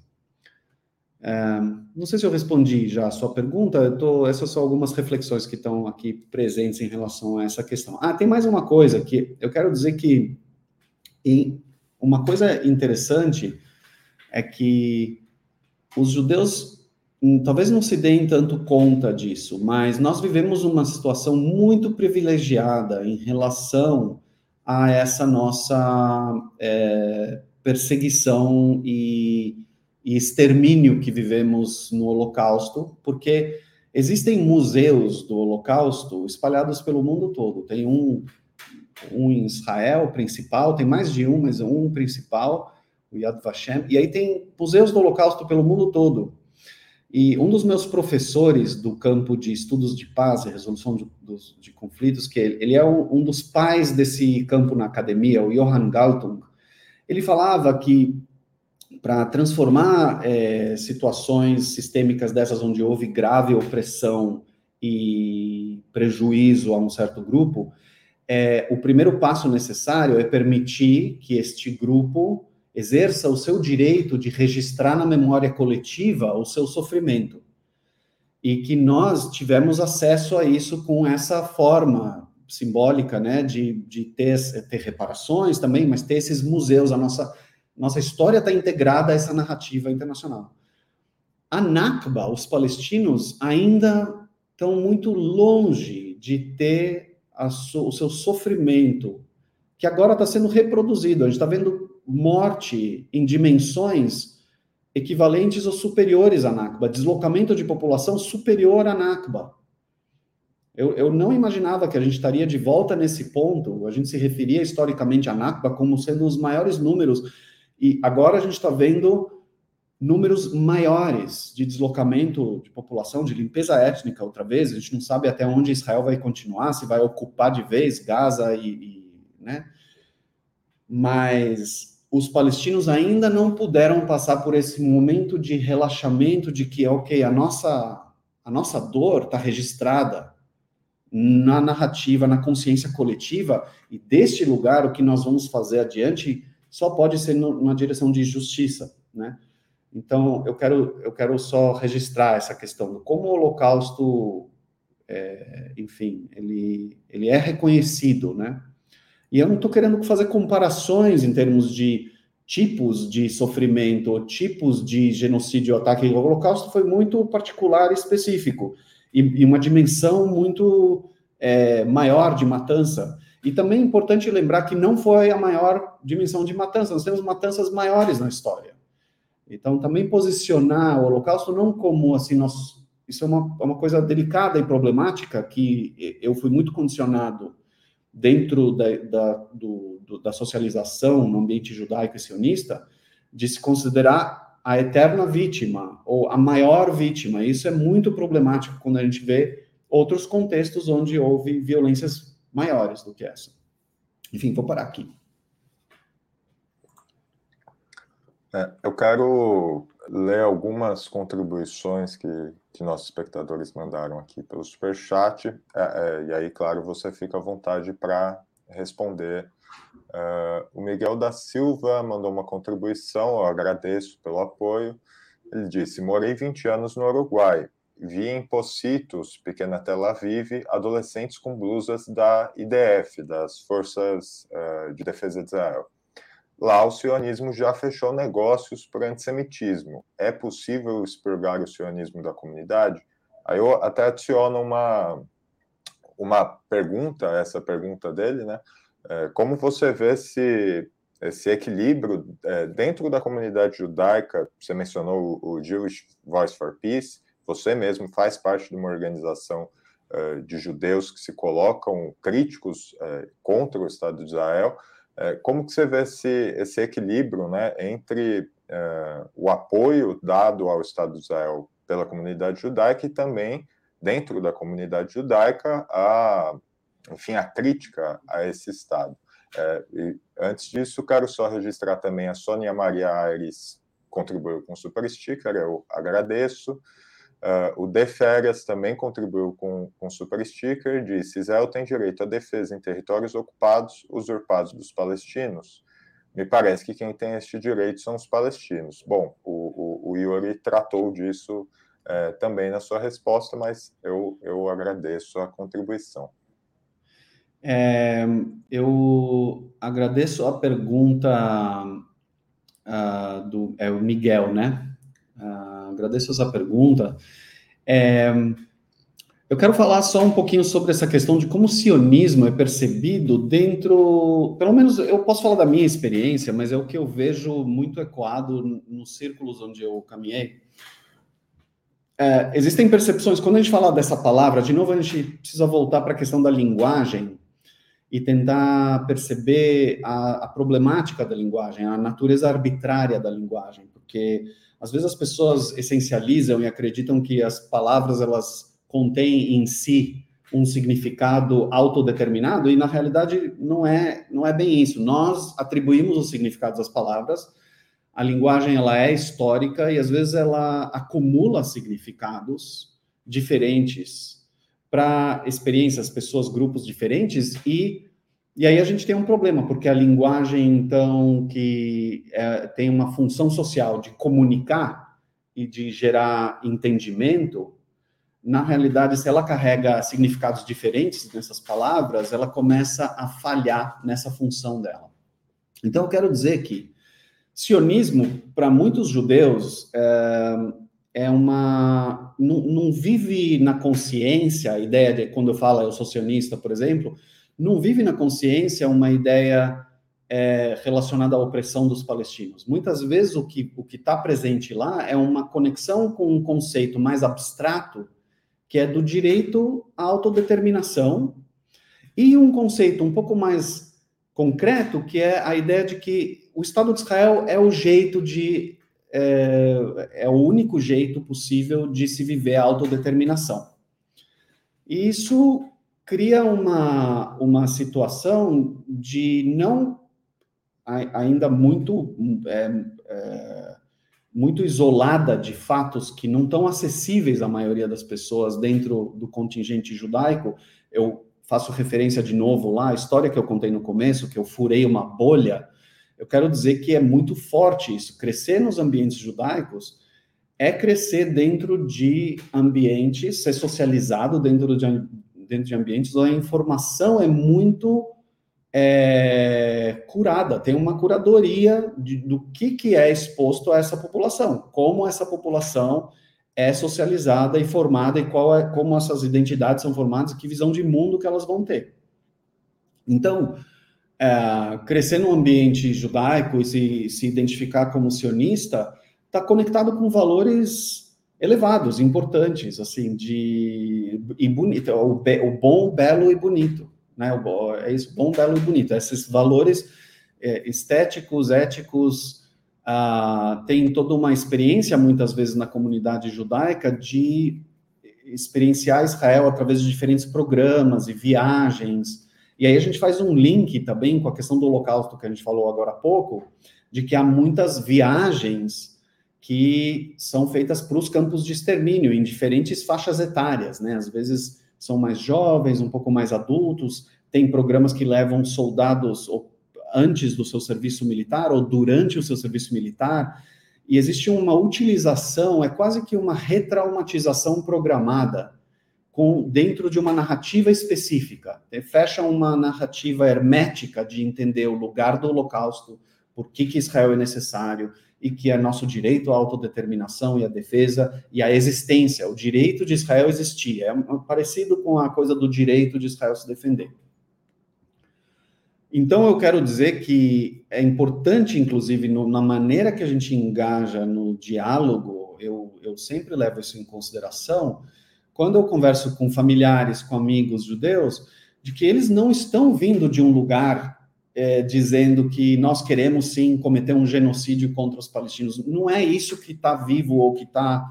É, não sei se eu respondi já a sua pergunta, tô, essas são algumas reflexões que estão aqui presentes em relação a essa questão. Ah, tem mais uma coisa que eu quero dizer que uma coisa interessante é que os judeus hum, talvez não se deem tanto conta disso, mas nós vivemos uma situação muito privilegiada em relação a essa nossa é, perseguição e, e extermínio que vivemos no Holocausto, porque existem museus do Holocausto espalhados pelo mundo todo. Tem um, um em Israel principal, tem mais de um, mas um principal, o Yad Vashem, e aí tem museus do Holocausto pelo mundo todo. E um dos meus professores do campo de estudos de paz e resolução de, de conflitos, que ele, ele é um, um, dos pais desse campo na academia, o Johann Galtung, ele falava que para transformar é, situações sistêmicas dessas onde houve grave opressão e prejuízo a um certo grupo, é, o primeiro passo necessário é permitir que este grupo exerça o seu direito de registrar na memória coletiva o seu sofrimento. E que nós tivemos acesso a isso com essa forma simbólica, né, de, de ter, ter reparações também, mas ter esses museus, a nossa, nossa história está integrada a essa narrativa internacional. A Nakba, os palestinos ainda estão muito longe de ter so, o seu sofrimento, que agora está sendo reproduzido. A gente está vendo morte em dimensões equivalentes ou superiores à Nakba, deslocamento de população superior à Nakba. Eu, eu não imaginava que a gente estaria de volta nesse ponto. A gente se referia historicamente à Nakba como sendo os maiores números, e agora a gente está vendo números maiores de deslocamento de população, de limpeza étnica, outra vez. A gente não sabe até onde Israel vai continuar, se vai ocupar de vez Gaza e, e né? Mas os palestinos ainda não puderam passar por esse momento de relaxamento de que, ok, a nossa, a nossa dor está registrada na narrativa, na consciência coletiva, e deste lugar o que nós vamos fazer adiante só pode ser numa direção de justiça, né? Então, eu quero, eu quero só registrar essa questão do como o Holocausto, é, enfim, ele, ele é reconhecido, né? E eu não estou querendo fazer comparações em termos de tipos de sofrimento ou tipos de genocídio ataque. O Holocausto foi muito particular e específico, e, e uma dimensão muito é, maior de matança. E também é importante lembrar que não foi a maior dimensão de matança, nós temos matanças maiores na história. Então, também posicionar o Holocausto não como assim, nós, isso é uma, é uma coisa delicada e problemática que eu fui muito condicionado dentro da, da, do, do, da socialização no ambiente judaico e sionista, de se considerar a eterna vítima ou a maior vítima. Isso é muito problemático quando a gente vê outros contextos onde houve violências maiores do que essa. Enfim, vou parar aqui. É, eu quero ler algumas contribuições que, que nossos espectadores mandaram aqui pelo Superchat, é, é, e aí, claro, você fica à vontade para responder. Uh, o Miguel da Silva mandou uma contribuição, eu agradeço pelo apoio. Ele disse: Morei 20 anos no Uruguai. Vi em Pocitos, pequena Tel Aviv, adolescentes com blusas da IDF, das Forças uh, de Defesa de Israel Lá, o sionismo já fechou negócios por antissemitismo. É possível expurgar o sionismo da comunidade? Aí eu até adiciono uma, uma pergunta, essa pergunta dele, né? É, como você vê esse, esse equilíbrio é, dentro da comunidade judaica? Você mencionou o, Jewish Voice for Peace, você mesmo faz parte de uma organização é, de judeus que se colocam críticos contra o Estado de Israel. É, como que você vê esse, esse equilíbrio né, entre é, o apoio dado ao Estado de Israel pela comunidade judaica e também, dentro da comunidade judaica, a, enfim, a crítica a esse Estado? É, antes disso, quero só registrar também a Sônia Maria Aires contribuiu com o Super Sticker, eu agradeço. Uh, o De Férias também contribuiu com, com super sticker, disse: Israel tem direito à defesa em territórios ocupados, usurpados dos palestinos. Me parece que quem tem este direito são os palestinos. Bom, o, o, o Yuri tratou disso é, também na sua resposta, mas eu, eu agradeço a contribuição. É, eu agradeço a pergunta uh, do é o Miguel, né? Agradeço essa pergunta. É, eu quero falar só um pouquinho sobre essa questão de como o sionismo é percebido dentro, pelo menos eu posso falar da minha experiência, mas é o que eu vejo muito ecoado nos círculos onde eu caminhei. É, existem percepções, quando a gente fala dessa palavra, de novo a gente precisa voltar para a questão da linguagem e tentar perceber a, a problemática da linguagem, a natureza arbitrária da linguagem, porque às vezes as pessoas essencializam e acreditam que as palavras elas contêm em si um significado autodeterminado e na realidade não é não é bem isso. Nós atribuímos os significados às palavras. A linguagem ela é histórica e às vezes ela acumula significados diferentes para experiências, pessoas, grupos diferentes e e aí a gente tem um problema porque a linguagem então que é, tem uma função social de comunicar e de gerar entendimento na realidade, se ela carrega significados diferentes nessas palavras, ela começa a falhar nessa função dela. Então, eu quero dizer que sionismo, para muitos judeus, é, é uma. Não, não, vive na consciência a ideia de, quando eu falo eu sou sionista, por exemplo, não vive na consciência uma ideia é, relacionada à opressão dos palestinos. Muitas vezes o que o está presente lá é uma conexão com um conceito mais abstrato que é do direito à autodeterminação, e um conceito um pouco mais concreto, que é a ideia de que o Estado de Israel é o jeito de. É, é o único jeito possível de se viver a autodeterminação. E isso cria uma, uma situação de não ainda muito é, é, muito isolada de fatos que não estão acessíveis à maioria das pessoas dentro do contingente judaico. Eu faço referência de novo lá, a história que eu contei no começo, que eu furei uma bolha. Eu quero dizer que é muito forte isso. Crescer nos ambientes judaicos é crescer dentro de ambientes, ser socializado dentro de, dentro de ambientes onde a informação é muito é, curada, tem uma curadoria de, do que, que é exposto a essa população, como essa população é socializada e formada e qual é, como essas identidades são formadas que visão de mundo que elas vão ter. Então, é, crescer num ambiente judaico e se, se identificar como sionista está conectado com valores elevados, importantes, assim, de e bonito, o, o bom, belo e bonito né? É isso, bom, belo e bonito. Esses valores é, estéticos, éticos, ah, tem toda uma experiência, muitas vezes, na comunidade judaica de experienciar Israel através de diferentes programas e viagens. E aí a gente faz um link também com a questão do holocausto que a gente falou agora há pouco, de que há muitas viagens que são feitas para os campos de extermínio em diferentes faixas etárias, né? Às vezes são mais jovens, um pouco mais adultos, tem programas que levam soldados antes do seu serviço militar ou durante o seu serviço militar, e existe uma utilização, é quase que uma retraumatização programada com dentro de uma narrativa específica. Fecha uma narrativa hermética de entender o lugar do Holocausto, por que, que Israel é necessário, e que é nosso direito à autodeterminação e à defesa e à existência, o direito de Israel existir. É parecido com a coisa do direito de Israel se defender. Então, eu quero dizer que é importante, inclusive, no, na maneira que a gente engaja no diálogo, eu, eu sempre levo isso em consideração, quando eu converso com familiares, com amigos judeus, de que eles não estão vindo de um lugar é, dizendo que nós queremos sim cometer um genocídio contra os palestinos. Não é isso que está vivo ou que está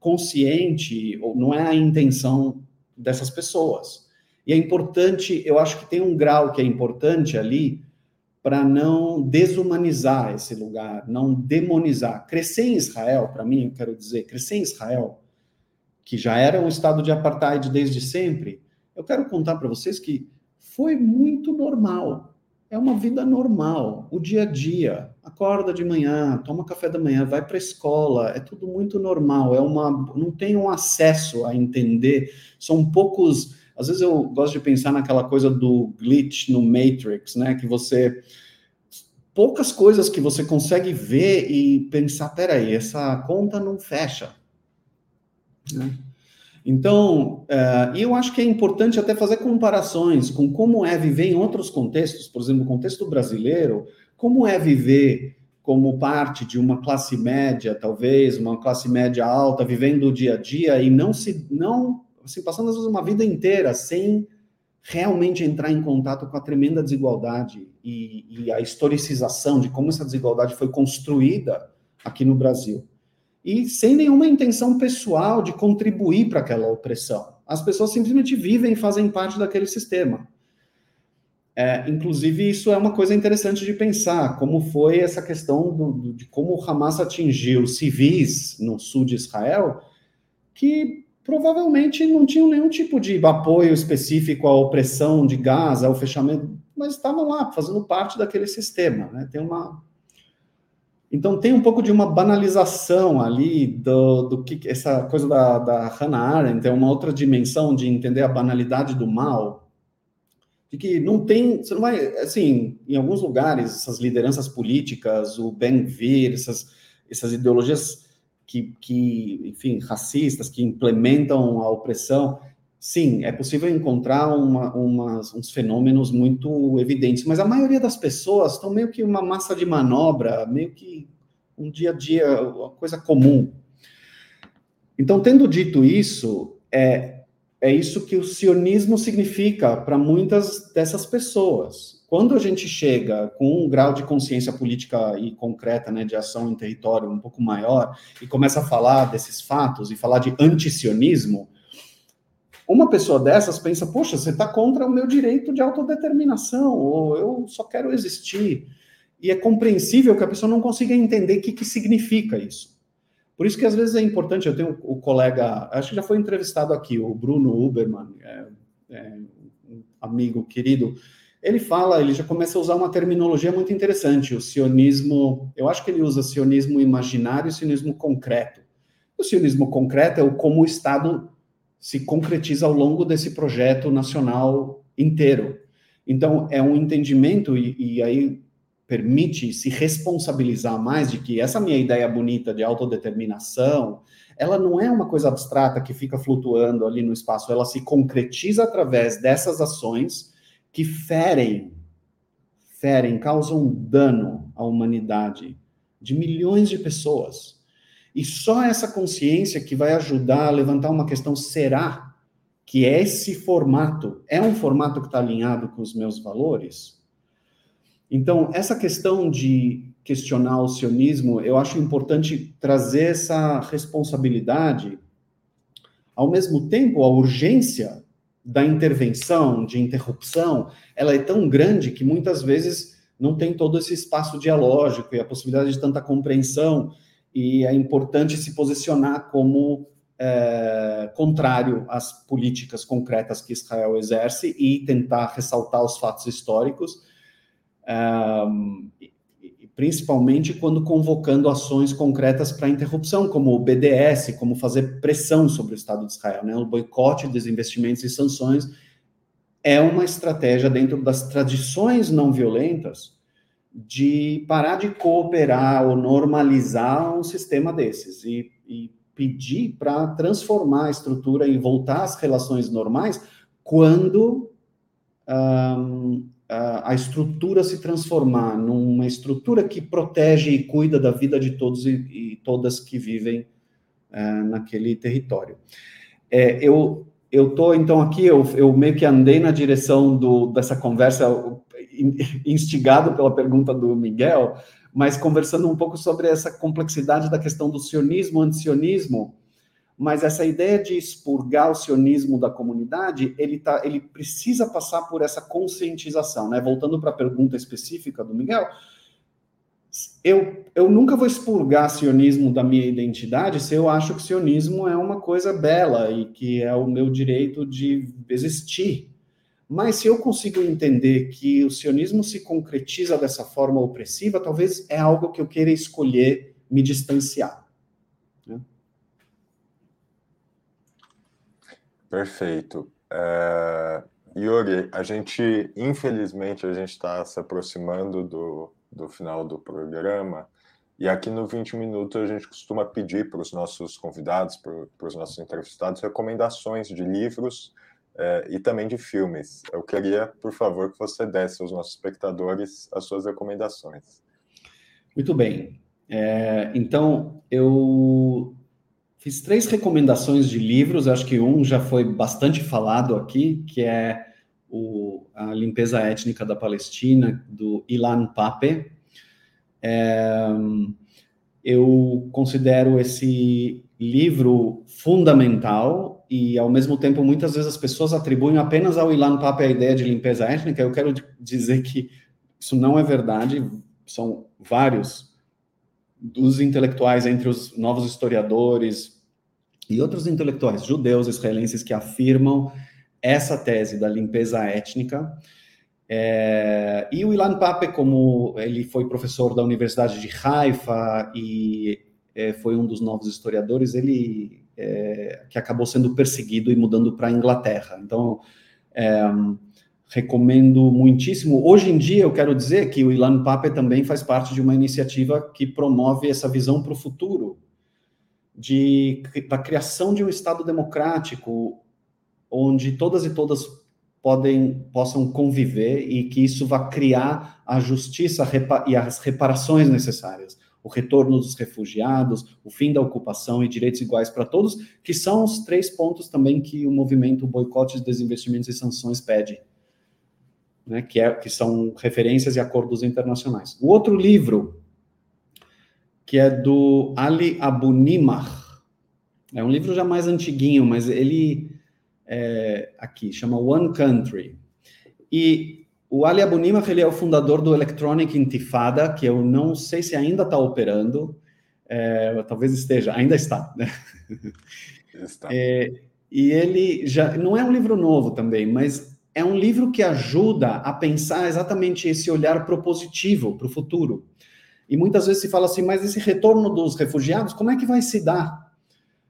consciente, ou não é a intenção dessas pessoas. E é importante, eu acho que tem um grau que é importante ali para não desumanizar esse lugar, não demonizar. Crescer em Israel, para mim, eu quero dizer, crescer em Israel, que já era um estado de apartheid desde sempre, eu quero contar para vocês que foi muito normal é uma vida normal, o dia a dia. Acorda de manhã, toma café da manhã, vai para a escola, é tudo muito normal. É uma, não tem um acesso a entender. São poucos. Às vezes eu gosto de pensar naquela coisa do glitch no Matrix, né? Que você poucas coisas que você consegue ver e pensar, peraí, essa conta não fecha. Né? Então, uh, eu acho que é importante até fazer comparações com como é viver em outros contextos, por exemplo, no contexto brasileiro, como é viver como parte de uma classe média, talvez, uma classe média alta, vivendo o dia a dia e não se, não, assim, passando às vezes uma vida inteira sem realmente entrar em contato com a tremenda desigualdade e, e a historicização de como essa desigualdade foi construída aqui no Brasil. E sem nenhuma intenção pessoal de contribuir para aquela opressão. As pessoas simplesmente vivem e fazem parte daquele sistema. É, inclusive, isso é uma coisa interessante de pensar, como foi essa questão do, do, de como o Hamas atingiu civis no sul de Israel, que provavelmente não tinham nenhum tipo de apoio específico à opressão de Gaza, ao fechamento, mas estavam lá fazendo parte daquele sistema. Né? Tem uma, então tem um pouco de uma banalização ali do, do que essa coisa da, da Hannah Arendt é uma outra dimensão de entender a banalidade do mal de que não tem, você não vai, assim, em alguns lugares, essas lideranças políticas, o Ben-Gvir, essas, essas ideologias que, que, enfim, racistas, que implementam a opressão, sim, é possível encontrar uma, umas, uns fenômenos muito evidentes, mas a maioria das pessoas estão meio que uma massa de manobra, meio que um dia a dia, uma coisa comum. Então, tendo dito isso, é, é isso que o sionismo significa para muitas dessas pessoas. Quando a gente chega com um grau de consciência política e concreta, né, de ação em território um pouco maior, e começa a falar desses fatos e falar de antisionismo, uma pessoa dessas pensa: poxa, você está contra o meu direito de autodeterminação, ou eu só quero existir. E é compreensível que a pessoa não consiga entender o que, que significa isso. Por isso que às vezes é importante, eu tenho o colega, acho que já foi entrevistado aqui, o Bruno Uberman, é, é, um amigo querido, ele fala, ele já começa a usar uma terminologia muito interessante, o sionismo, eu acho que ele usa sionismo imaginário e sionismo concreto. O sionismo concreto é o como o Estado se concretiza ao longo desse projeto nacional inteiro. Então, é um entendimento, e, e aí permite se responsabilizar mais de que essa minha ideia bonita de autodeterminação, ela não é uma coisa abstrata que fica flutuando ali no espaço, ela se concretiza através dessas ações que ferem, ferem, causam dano à humanidade de milhões de pessoas. E só essa consciência que vai ajudar a levantar uma questão: será que esse formato é um formato que está alinhado com os meus valores? Então, essa questão de questionar o sionismo, eu acho importante trazer essa responsabilidade. Ao mesmo tempo, a urgência da intervenção, de interrupção, ela é tão grande que muitas vezes não tem todo esse espaço dialógico e a possibilidade de tanta compreensão, e é importante se posicionar como é, contrário às políticas concretas que Israel exerce e tentar ressaltar os fatos históricos um, principalmente quando convocando ações concretas para interrupção, como o BDS, como fazer pressão sobre o Estado de Israel, né? O boicote dos investimentos e sanções é uma estratégia dentro das tradições não violentas de parar de cooperar ou normalizar um sistema desses e, e pedir para transformar a estrutura e voltar às relações normais quando um, a estrutura se transformar numa estrutura que protege e cuida da vida de todos e, e todas que vivem uh, naquele território. É, eu eu tô então aqui eu, eu meio que andei na direção do, dessa conversa instigado pela pergunta do Miguel, mas conversando um pouco sobre essa complexidade da questão do sionismo, antisionismo, mas essa ideia de expurgar o sionismo da comunidade, ele, tá, ele precisa passar por essa conscientização, né? Voltando para a pergunta específica do Miguel, eu, eu nunca vou expurgar sionismo da minha identidade se eu acho que sionismo é uma coisa bela e que é o meu direito de existir. Mas se eu consigo entender que o sionismo se concretiza dessa forma opressiva, talvez é algo que eu queira escolher me distanciar. Perfeito. É, Yuri, a gente, infelizmente, a gente está se aproximando do, do final do programa, e aqui no 20 Minutos a gente costuma pedir para os nossos convidados, para os nossos entrevistados, recomendações de livros é, e também de filmes. Eu queria, por favor, que você desse aos nossos espectadores as suas recomendações. Muito bem. É, então, eu Fiz três recomendações de livros, acho que um já foi bastante falado aqui, que é o, a limpeza étnica da Palestina, do Ilan Pape. É, eu considero esse livro fundamental e, ao mesmo tempo, muitas vezes as pessoas atribuem apenas ao Ilan Pape a ideia de limpeza étnica. Eu quero dizer que isso não é verdade. São vários dos intelectuais, entre os novos historiadores e outros intelectuais judeus, israelenses, que afirmam essa tese da limpeza étnica. É, e o Ilan Pape, como ele foi professor da Universidade de Haifa e é, foi um dos novos historiadores, ele é, que acabou sendo perseguido e mudando para a Inglaterra. Então, é, recomendo muitíssimo. Hoje em dia, eu quero dizer que o Ilan Pape também faz parte de uma iniciativa que promove essa visão para o futuro, de, da criação de um Estado democrático, onde todas e todas podem possam conviver e que isso vá criar a justiça e as reparações necessárias o retorno dos refugiados, o fim da ocupação e direitos iguais para todos, que são os três pontos também que o movimento Boicotes, Desinvestimentos e Sanções pede, né, que, é, que são referências e acordos internacionais. O outro livro, que é do Ali Abunimar, é um livro já mais antiguinho, mas ele, é, aqui, chama One Country, e o Ali Abunimah, ele é o fundador do Electronic Intifada, que eu não sei se ainda está operando, é, talvez esteja, ainda está, né? Está. É, e ele já, não é um livro novo também, mas é um livro que ajuda a pensar exatamente esse olhar propositivo para o futuro. E muitas vezes se fala assim, mas esse retorno dos refugiados, como é que vai se dar?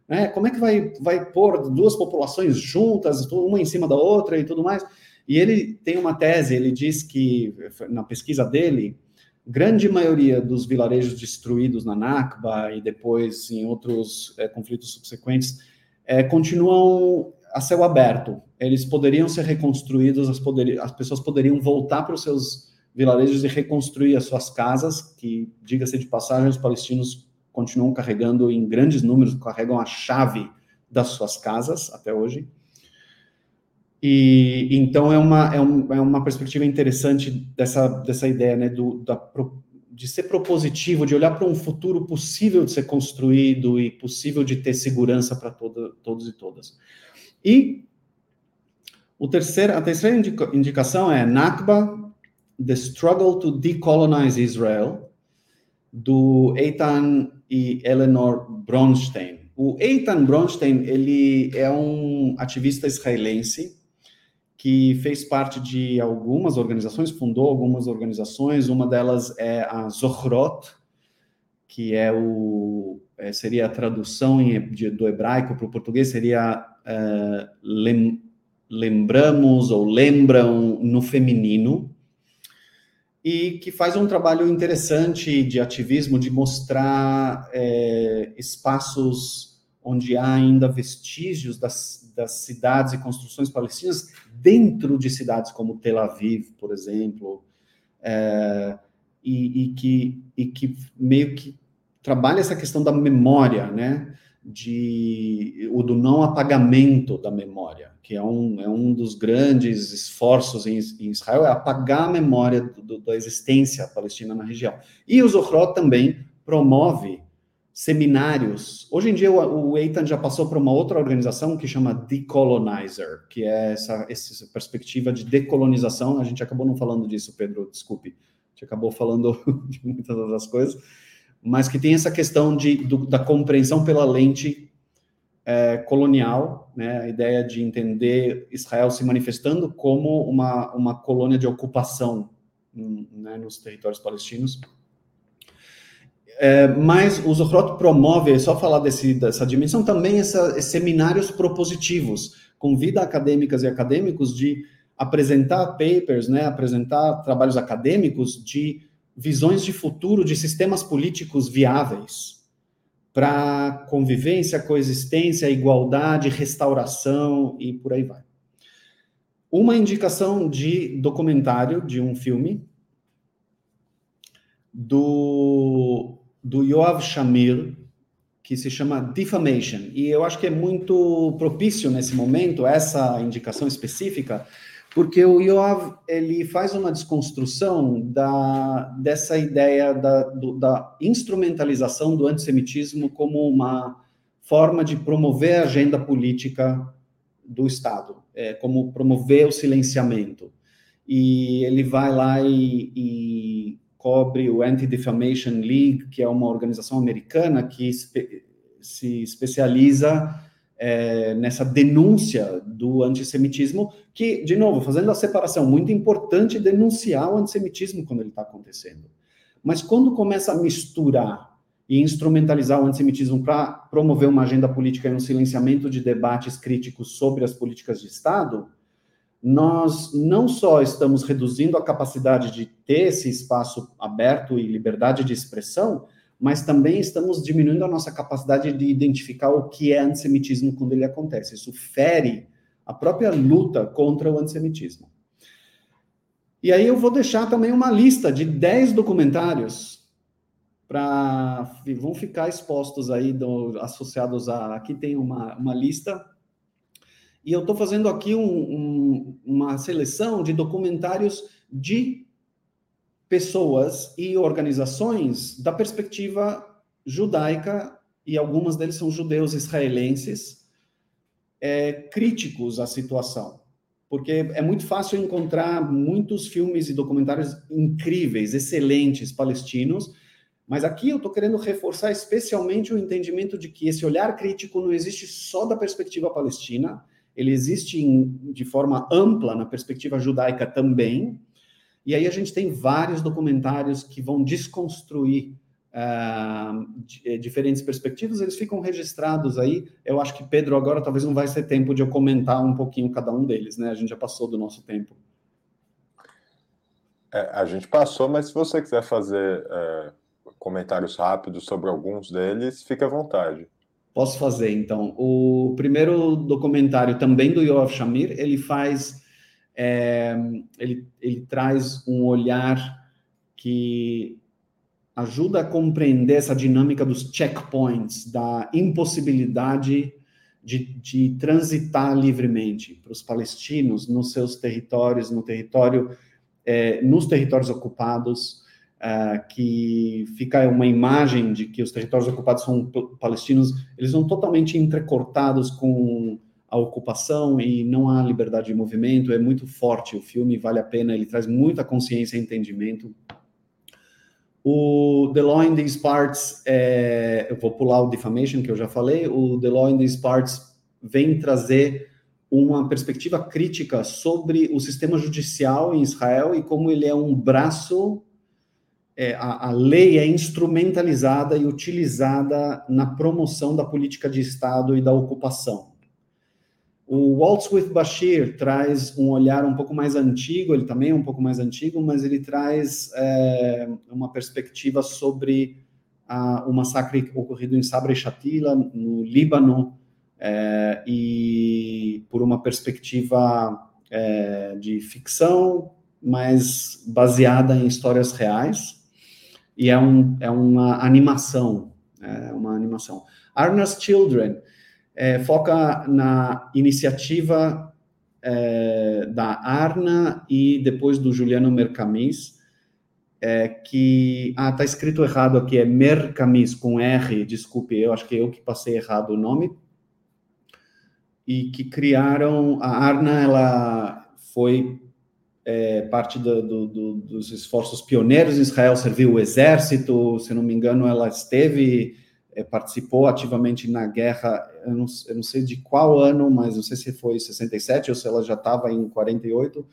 É, como é que vai, vai pôr duas populações juntas, uma em cima da outra e tudo mais? E ele tem uma tese, ele diz que, na pesquisa dele, grande maioria dos vilarejos destruídos na Nakba e depois em outros é, conflitos subsequentes é, continuam a céu aberto. Eles poderiam ser reconstruídos, as, poder, as pessoas poderiam voltar para os seus vilarejos e reconstruir as suas casas, que, diga-se de passagem, os palestinos continuam carregando em grandes números, carregam a chave das suas casas até hoje. E então é uma, é, um, é uma perspectiva interessante dessa, dessa ideia né, do, da, de ser propositivo, de olhar para um futuro possível de ser construído e possível de ter segurança para todos e todas. E o terceiro, a terceira indica, indicação é Nakba, The Struggle to Decolonize Israel, do Eitan e Eleanor Bronstein. O Eitan Bronstein, ele é um ativista israelense que fez parte de algumas organizações, fundou algumas organizações, uma delas é a Zochrot, que é o é, seria a tradução em, de, do hebraico para o português, seria é, lem, lembramos ou lembram no feminino, e que faz um trabalho interessante de ativismo, de mostrar é, espaços onde há ainda vestígios das, das cidades e construções palestinas dentro de cidades como Tel Aviv, por exemplo, é, e, e, que, e que meio que trabalha essa questão da memória, né? De, o do não apagamento da memória, que é um, é um dos grandes esforços em, em Israel, é apagar a memória do, do, da existência palestina na região. E o Zohrot também promove seminários. Hoje em dia, o, Eitan já passou para uma outra organização que chama Decolonizer, que é essa, essa perspectiva de decolonização. A gente acabou não falando disso, Pedro, desculpe. A gente acabou falando de muitas outras coisas, mas que tem essa questão de, do, da compreensão pela lente é, colonial, né? a ideia de entender Israel se manifestando como uma, uma colônia de ocupação hum, né, nos territórios palestinos é, mas o Zohrot promove, só falar desse, dessa dimensão, também essa, seminários propositivos, convida acadêmicas e acadêmicos de apresentar papers, né, apresentar trabalhos acadêmicos de visões de futuro de sistemas políticos viáveis para convivência, coexistência, igualdade, restauração e por aí vai. Uma indicação de documentário de um filme do do Yoav Shamir, que se chama Defamation. E eu acho que é muito propício nesse momento, essa indicação específica, porque o Yoav ele faz uma desconstrução da, dessa ideia da, do, da instrumentalização do antissemitismo como uma forma de promover a agenda política do Estado, é, como promover o silenciamento. E ele vai lá e, e cobre o Anti-Defamation League, que é uma organização americana que espe se especializa é, nessa denúncia do antissemitismo, que, de novo, fazendo a separação, muito importante denunciar o antissemitismo quando ele está acontecendo. Mas quando começa a misturar e instrumentalizar o antissemitismo para promover uma agenda política e um silenciamento de debates críticos sobre as políticas de Estado, nós não só estamos reduzindo a capacidade de ter esse espaço aberto e liberdade de expressão, mas também estamos diminuindo a nossa capacidade de identificar o que é antissemitismo quando ele acontece. Isso fere a própria luta contra o antissemitismo. E aí eu vou deixar também uma lista de 10 documentários para vão ficar expostos aí do, associados a aqui tem uma, uma lista e eu estou fazendo aqui um, um, uma seleção de documentários de pessoas e organizações da perspectiva judaica, e algumas deles são judeus israelenses, é, críticos à situação. Porque é muito fácil encontrar muitos filmes e documentários incríveis, excelentes, palestinos, mas aqui eu estou querendo reforçar especialmente o entendimento de que esse olhar crítico não existe só da perspectiva palestina, ele existe em, de forma ampla na perspectiva judaica também, e aí a gente tem vários documentários que vão desconstruir uh, diferentes perspectivas, eles ficam registrados aí. Eu acho que, Pedro, agora talvez não vai ser tempo de eu comentar um pouquinho cada um deles, né? A gente já passou do nosso tempo. É, a gente passou, mas se você quiser fazer é, comentários rápidos sobre alguns deles, fique à vontade. Posso fazer, então. O primeiro documentário, também do Yoav Shamir, ele faz é, ele, ele traz um olhar que ajuda a compreender essa dinâmica dos checkpoints, da impossibilidade de, de transitar livremente para os palestinos nos seus territórios, no território, é, nos territórios ocupados, é, que fica uma imagem de que os territórios ocupados são palestinos, eles são totalmente entrecortados com a ocupação e não há liberdade de movimento. É muito forte o filme, vale a pena, ele traz muita consciência e entendimento. O The Law in These Parts, é, eu vou pular o Defamation, que eu já falei, o The Law in These Parts vem trazer uma perspectiva crítica sobre o sistema judicial em Israel e como ele é um braço, é, a, a lei é instrumentalizada e utilizada na promoção da política de Estado e da ocupação. O Waltz with Bashir traz um olhar um pouco mais antigo, ele também é um pouco mais antigo, mas ele traz é, uma perspectiva sobre a, o massacre ocorrido em Sabra e Shatila, no Líbano, é, e por uma perspectiva é, de ficção, mas baseada em histórias reais, e é, um, é uma animação, é uma animação. Arna's Children, é, foca na iniciativa é, da Arna e depois do Juliano Mercamis, é, que. Ah, tá escrito errado aqui, é Mercamis com R, desculpe, eu acho que eu que passei errado o nome. E que criaram. A Arna, ela foi é, parte do, do, do, dos esforços pioneiros em Israel, serviu o exército, se não me engano, ela esteve é, participou ativamente na guerra, eu não, eu não, sei de qual ano, mas não sei se foi 67 ou se ela já estava em 48.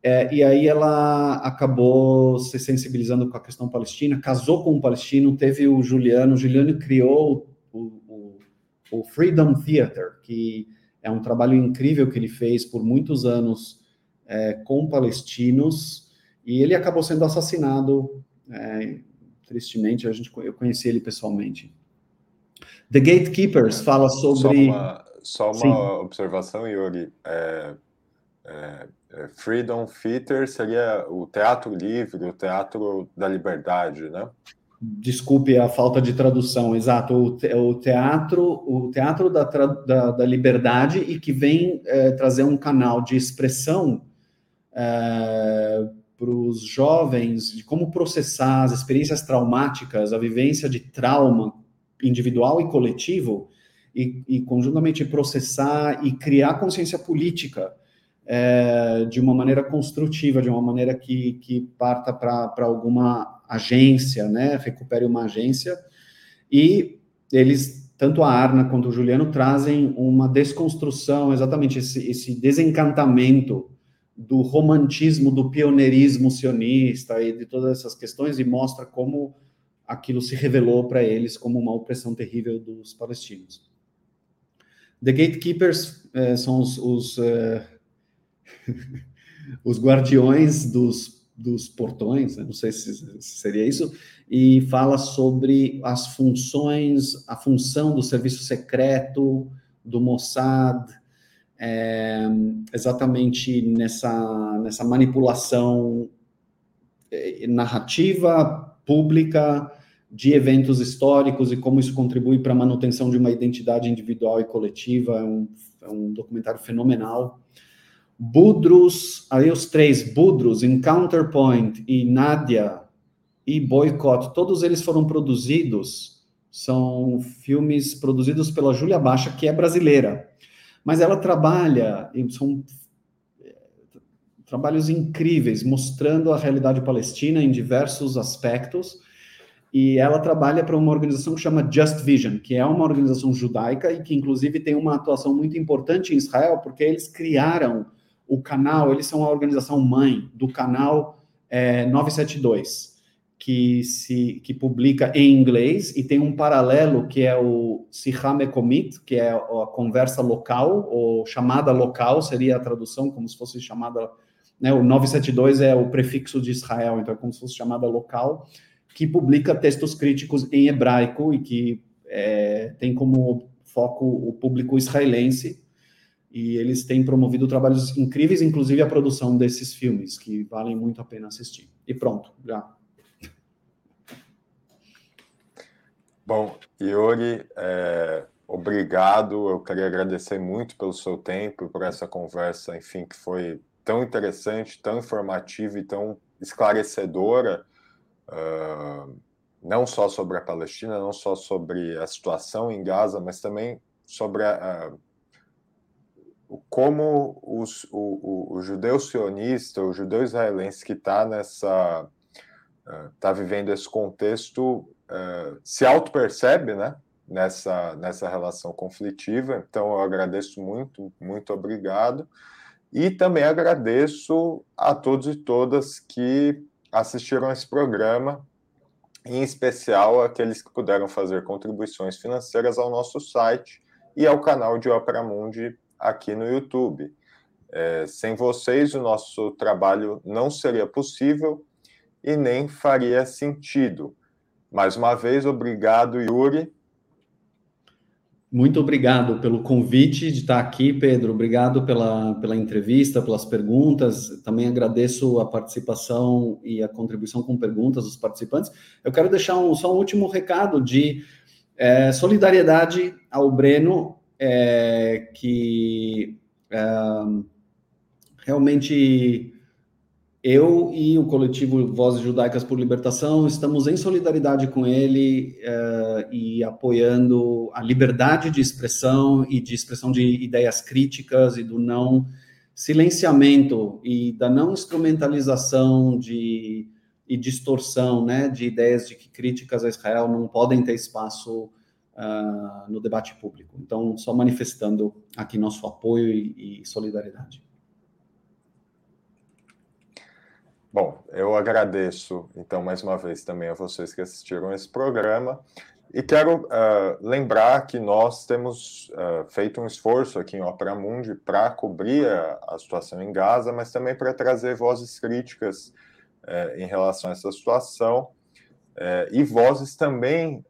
É, e aí ela acabou se sensibilizando com a questão palestina, casou com um palestino, teve o Juliano, o Juliano criou o, o, o Freedom Theater, que é um trabalho incrível que ele fez por muitos anos é, com palestinos, e ele acabou sendo assassinado, é, tristemente, a gente, eu conheci ele pessoalmente. The Gatekeepers fala sobre. Só uma, só uma observação, Yuri. É, é, é, Freedom Theater seria o teatro livre, o teatro da liberdade, né? Desculpe a falta de tradução, exato. O, te, o teatro, o teatro da, da, da, liberdade e que vem é, trazer um canal de expressão é, para os jovens de como processar as experiências traumáticas, a vivência de trauma individual e coletivo, e, e conjuntamente processar e criar consciência política é, de uma maneira construtiva, de uma maneira que, que parta para alguma agência, né, recupere uma agência, e eles, tanto a Arna quanto o Juliano, trazem uma desconstrução, exatamente esse, esse desencantamento do romantismo, do pioneirismo sionista e de todas essas questões, e mostra como aquilo se revelou para eles como uma opressão terrível dos palestinos. The Gatekeepers é, são os, os, é, os guardiões dos, dos portões, né? não sei se, se, seria isso, e fala sobre as funções, a função do serviço secreto, do Mossad, é, exatamente nessa, nessa manipulação narrativa pública de eventos históricos e como isso contribui para a manutenção de uma identidade individual e coletiva. É um, é um documentário fenomenal. Budrus, aí os três, Budrus, Encounterpoint e Nadia e Boycott, todos eles foram produzidos, são filmes produzidos pela Júlia Baixa, que é brasileira, mas ela trabalha, são é, trabalhos incríveis, mostrando a realidade palestina em diversos aspectos, e ela trabalha para uma organização que chama Just Vision, que é uma organização judaica e que, inclusive, tem uma atuação muito importante em Israel, porque eles criaram o canal, eles são a organização mãe do canal é, 972, que, se, que publica em inglês, e tem um paralelo que é o Siham Ekomit, que é a conversa local, ou chamada local, seria a tradução, como se fosse chamada. Né, o 972 é o prefixo de Israel, então é como se fosse chamada local que publica textos críticos em hebraico e que é, tem como foco o público israelense. E eles têm promovido trabalhos incríveis, inclusive a produção desses filmes, que valem muito a pena assistir. E pronto, já. Bom, Yuri, é, obrigado. Eu queria agradecer muito pelo seu tempo, por essa conversa, enfim, que foi tão interessante, tão informativa e tão esclarecedora uh, não só sobre a Palestina, não só sobre a situação em Gaza, mas também sobre a, a, como os, o, o, o, judeu sionista, o judeu israelense que está nessa está uh, vivendo esse contexto uh, se auto-percebe, né? Nessa, nessa relação conflitiva. Então, eu agradeço muito, muito obrigado. E também agradeço a todos e todas que assistiram a esse programa, em especial aqueles que puderam fazer contribuições financeiras ao nosso site e ao canal de Opera Mundi aqui no YouTube. É, sem vocês, o nosso trabalho não seria possível e nem faria sentido. Mais uma vez, obrigado, Yuri. Muito obrigado pelo convite de estar aqui, Pedro. Obrigado pela, pela entrevista, pelas perguntas. Também agradeço a participação e a contribuição com perguntas dos participantes. Eu quero deixar um, só um último recado de é, solidariedade ao Breno, é, que é, realmente eu e o coletivo Vozes Judaicas por Libertação estamos em solidariedade com ele uh, e apoiando a liberdade de expressão e de expressão de ideias críticas e do não silenciamento e da não instrumentalização de e distorção, né, de ideias de que críticas a Israel não podem ter espaço uh, no debate público. Então, só manifestando aqui nosso apoio e, e solidariedade. Bom, eu agradeço, então, mais uma vez também a vocês que assistiram esse programa e quero uh, lembrar que nós temos uh, feito um esforço aqui em Opera Mundi para cobrir a, a, situação em Gaza, mas também para trazer vozes críticas uh, em relação a essa situação eh, e vozes também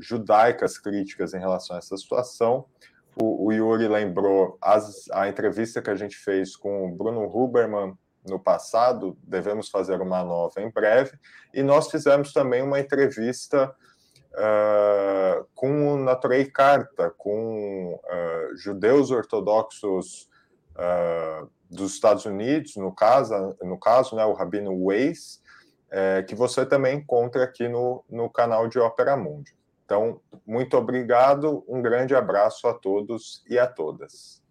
judaicas críticas em relação a essa situação. O, o Yuri lembrou as, a entrevista que a gente fez com o Bruno Huberman, no passado, devemos fazer uma nova em breve, e nós fizemos também uma entrevista uh, com o Naturei Carta, com uh, judeus ortodoxos uh, dos Estados Unidos, no caso, no caso né, o Rabino Weiss, é, que você também encontra aqui no, no canal de Ópera Mundi. Então, muito obrigado, um grande abraço a todos e a todas.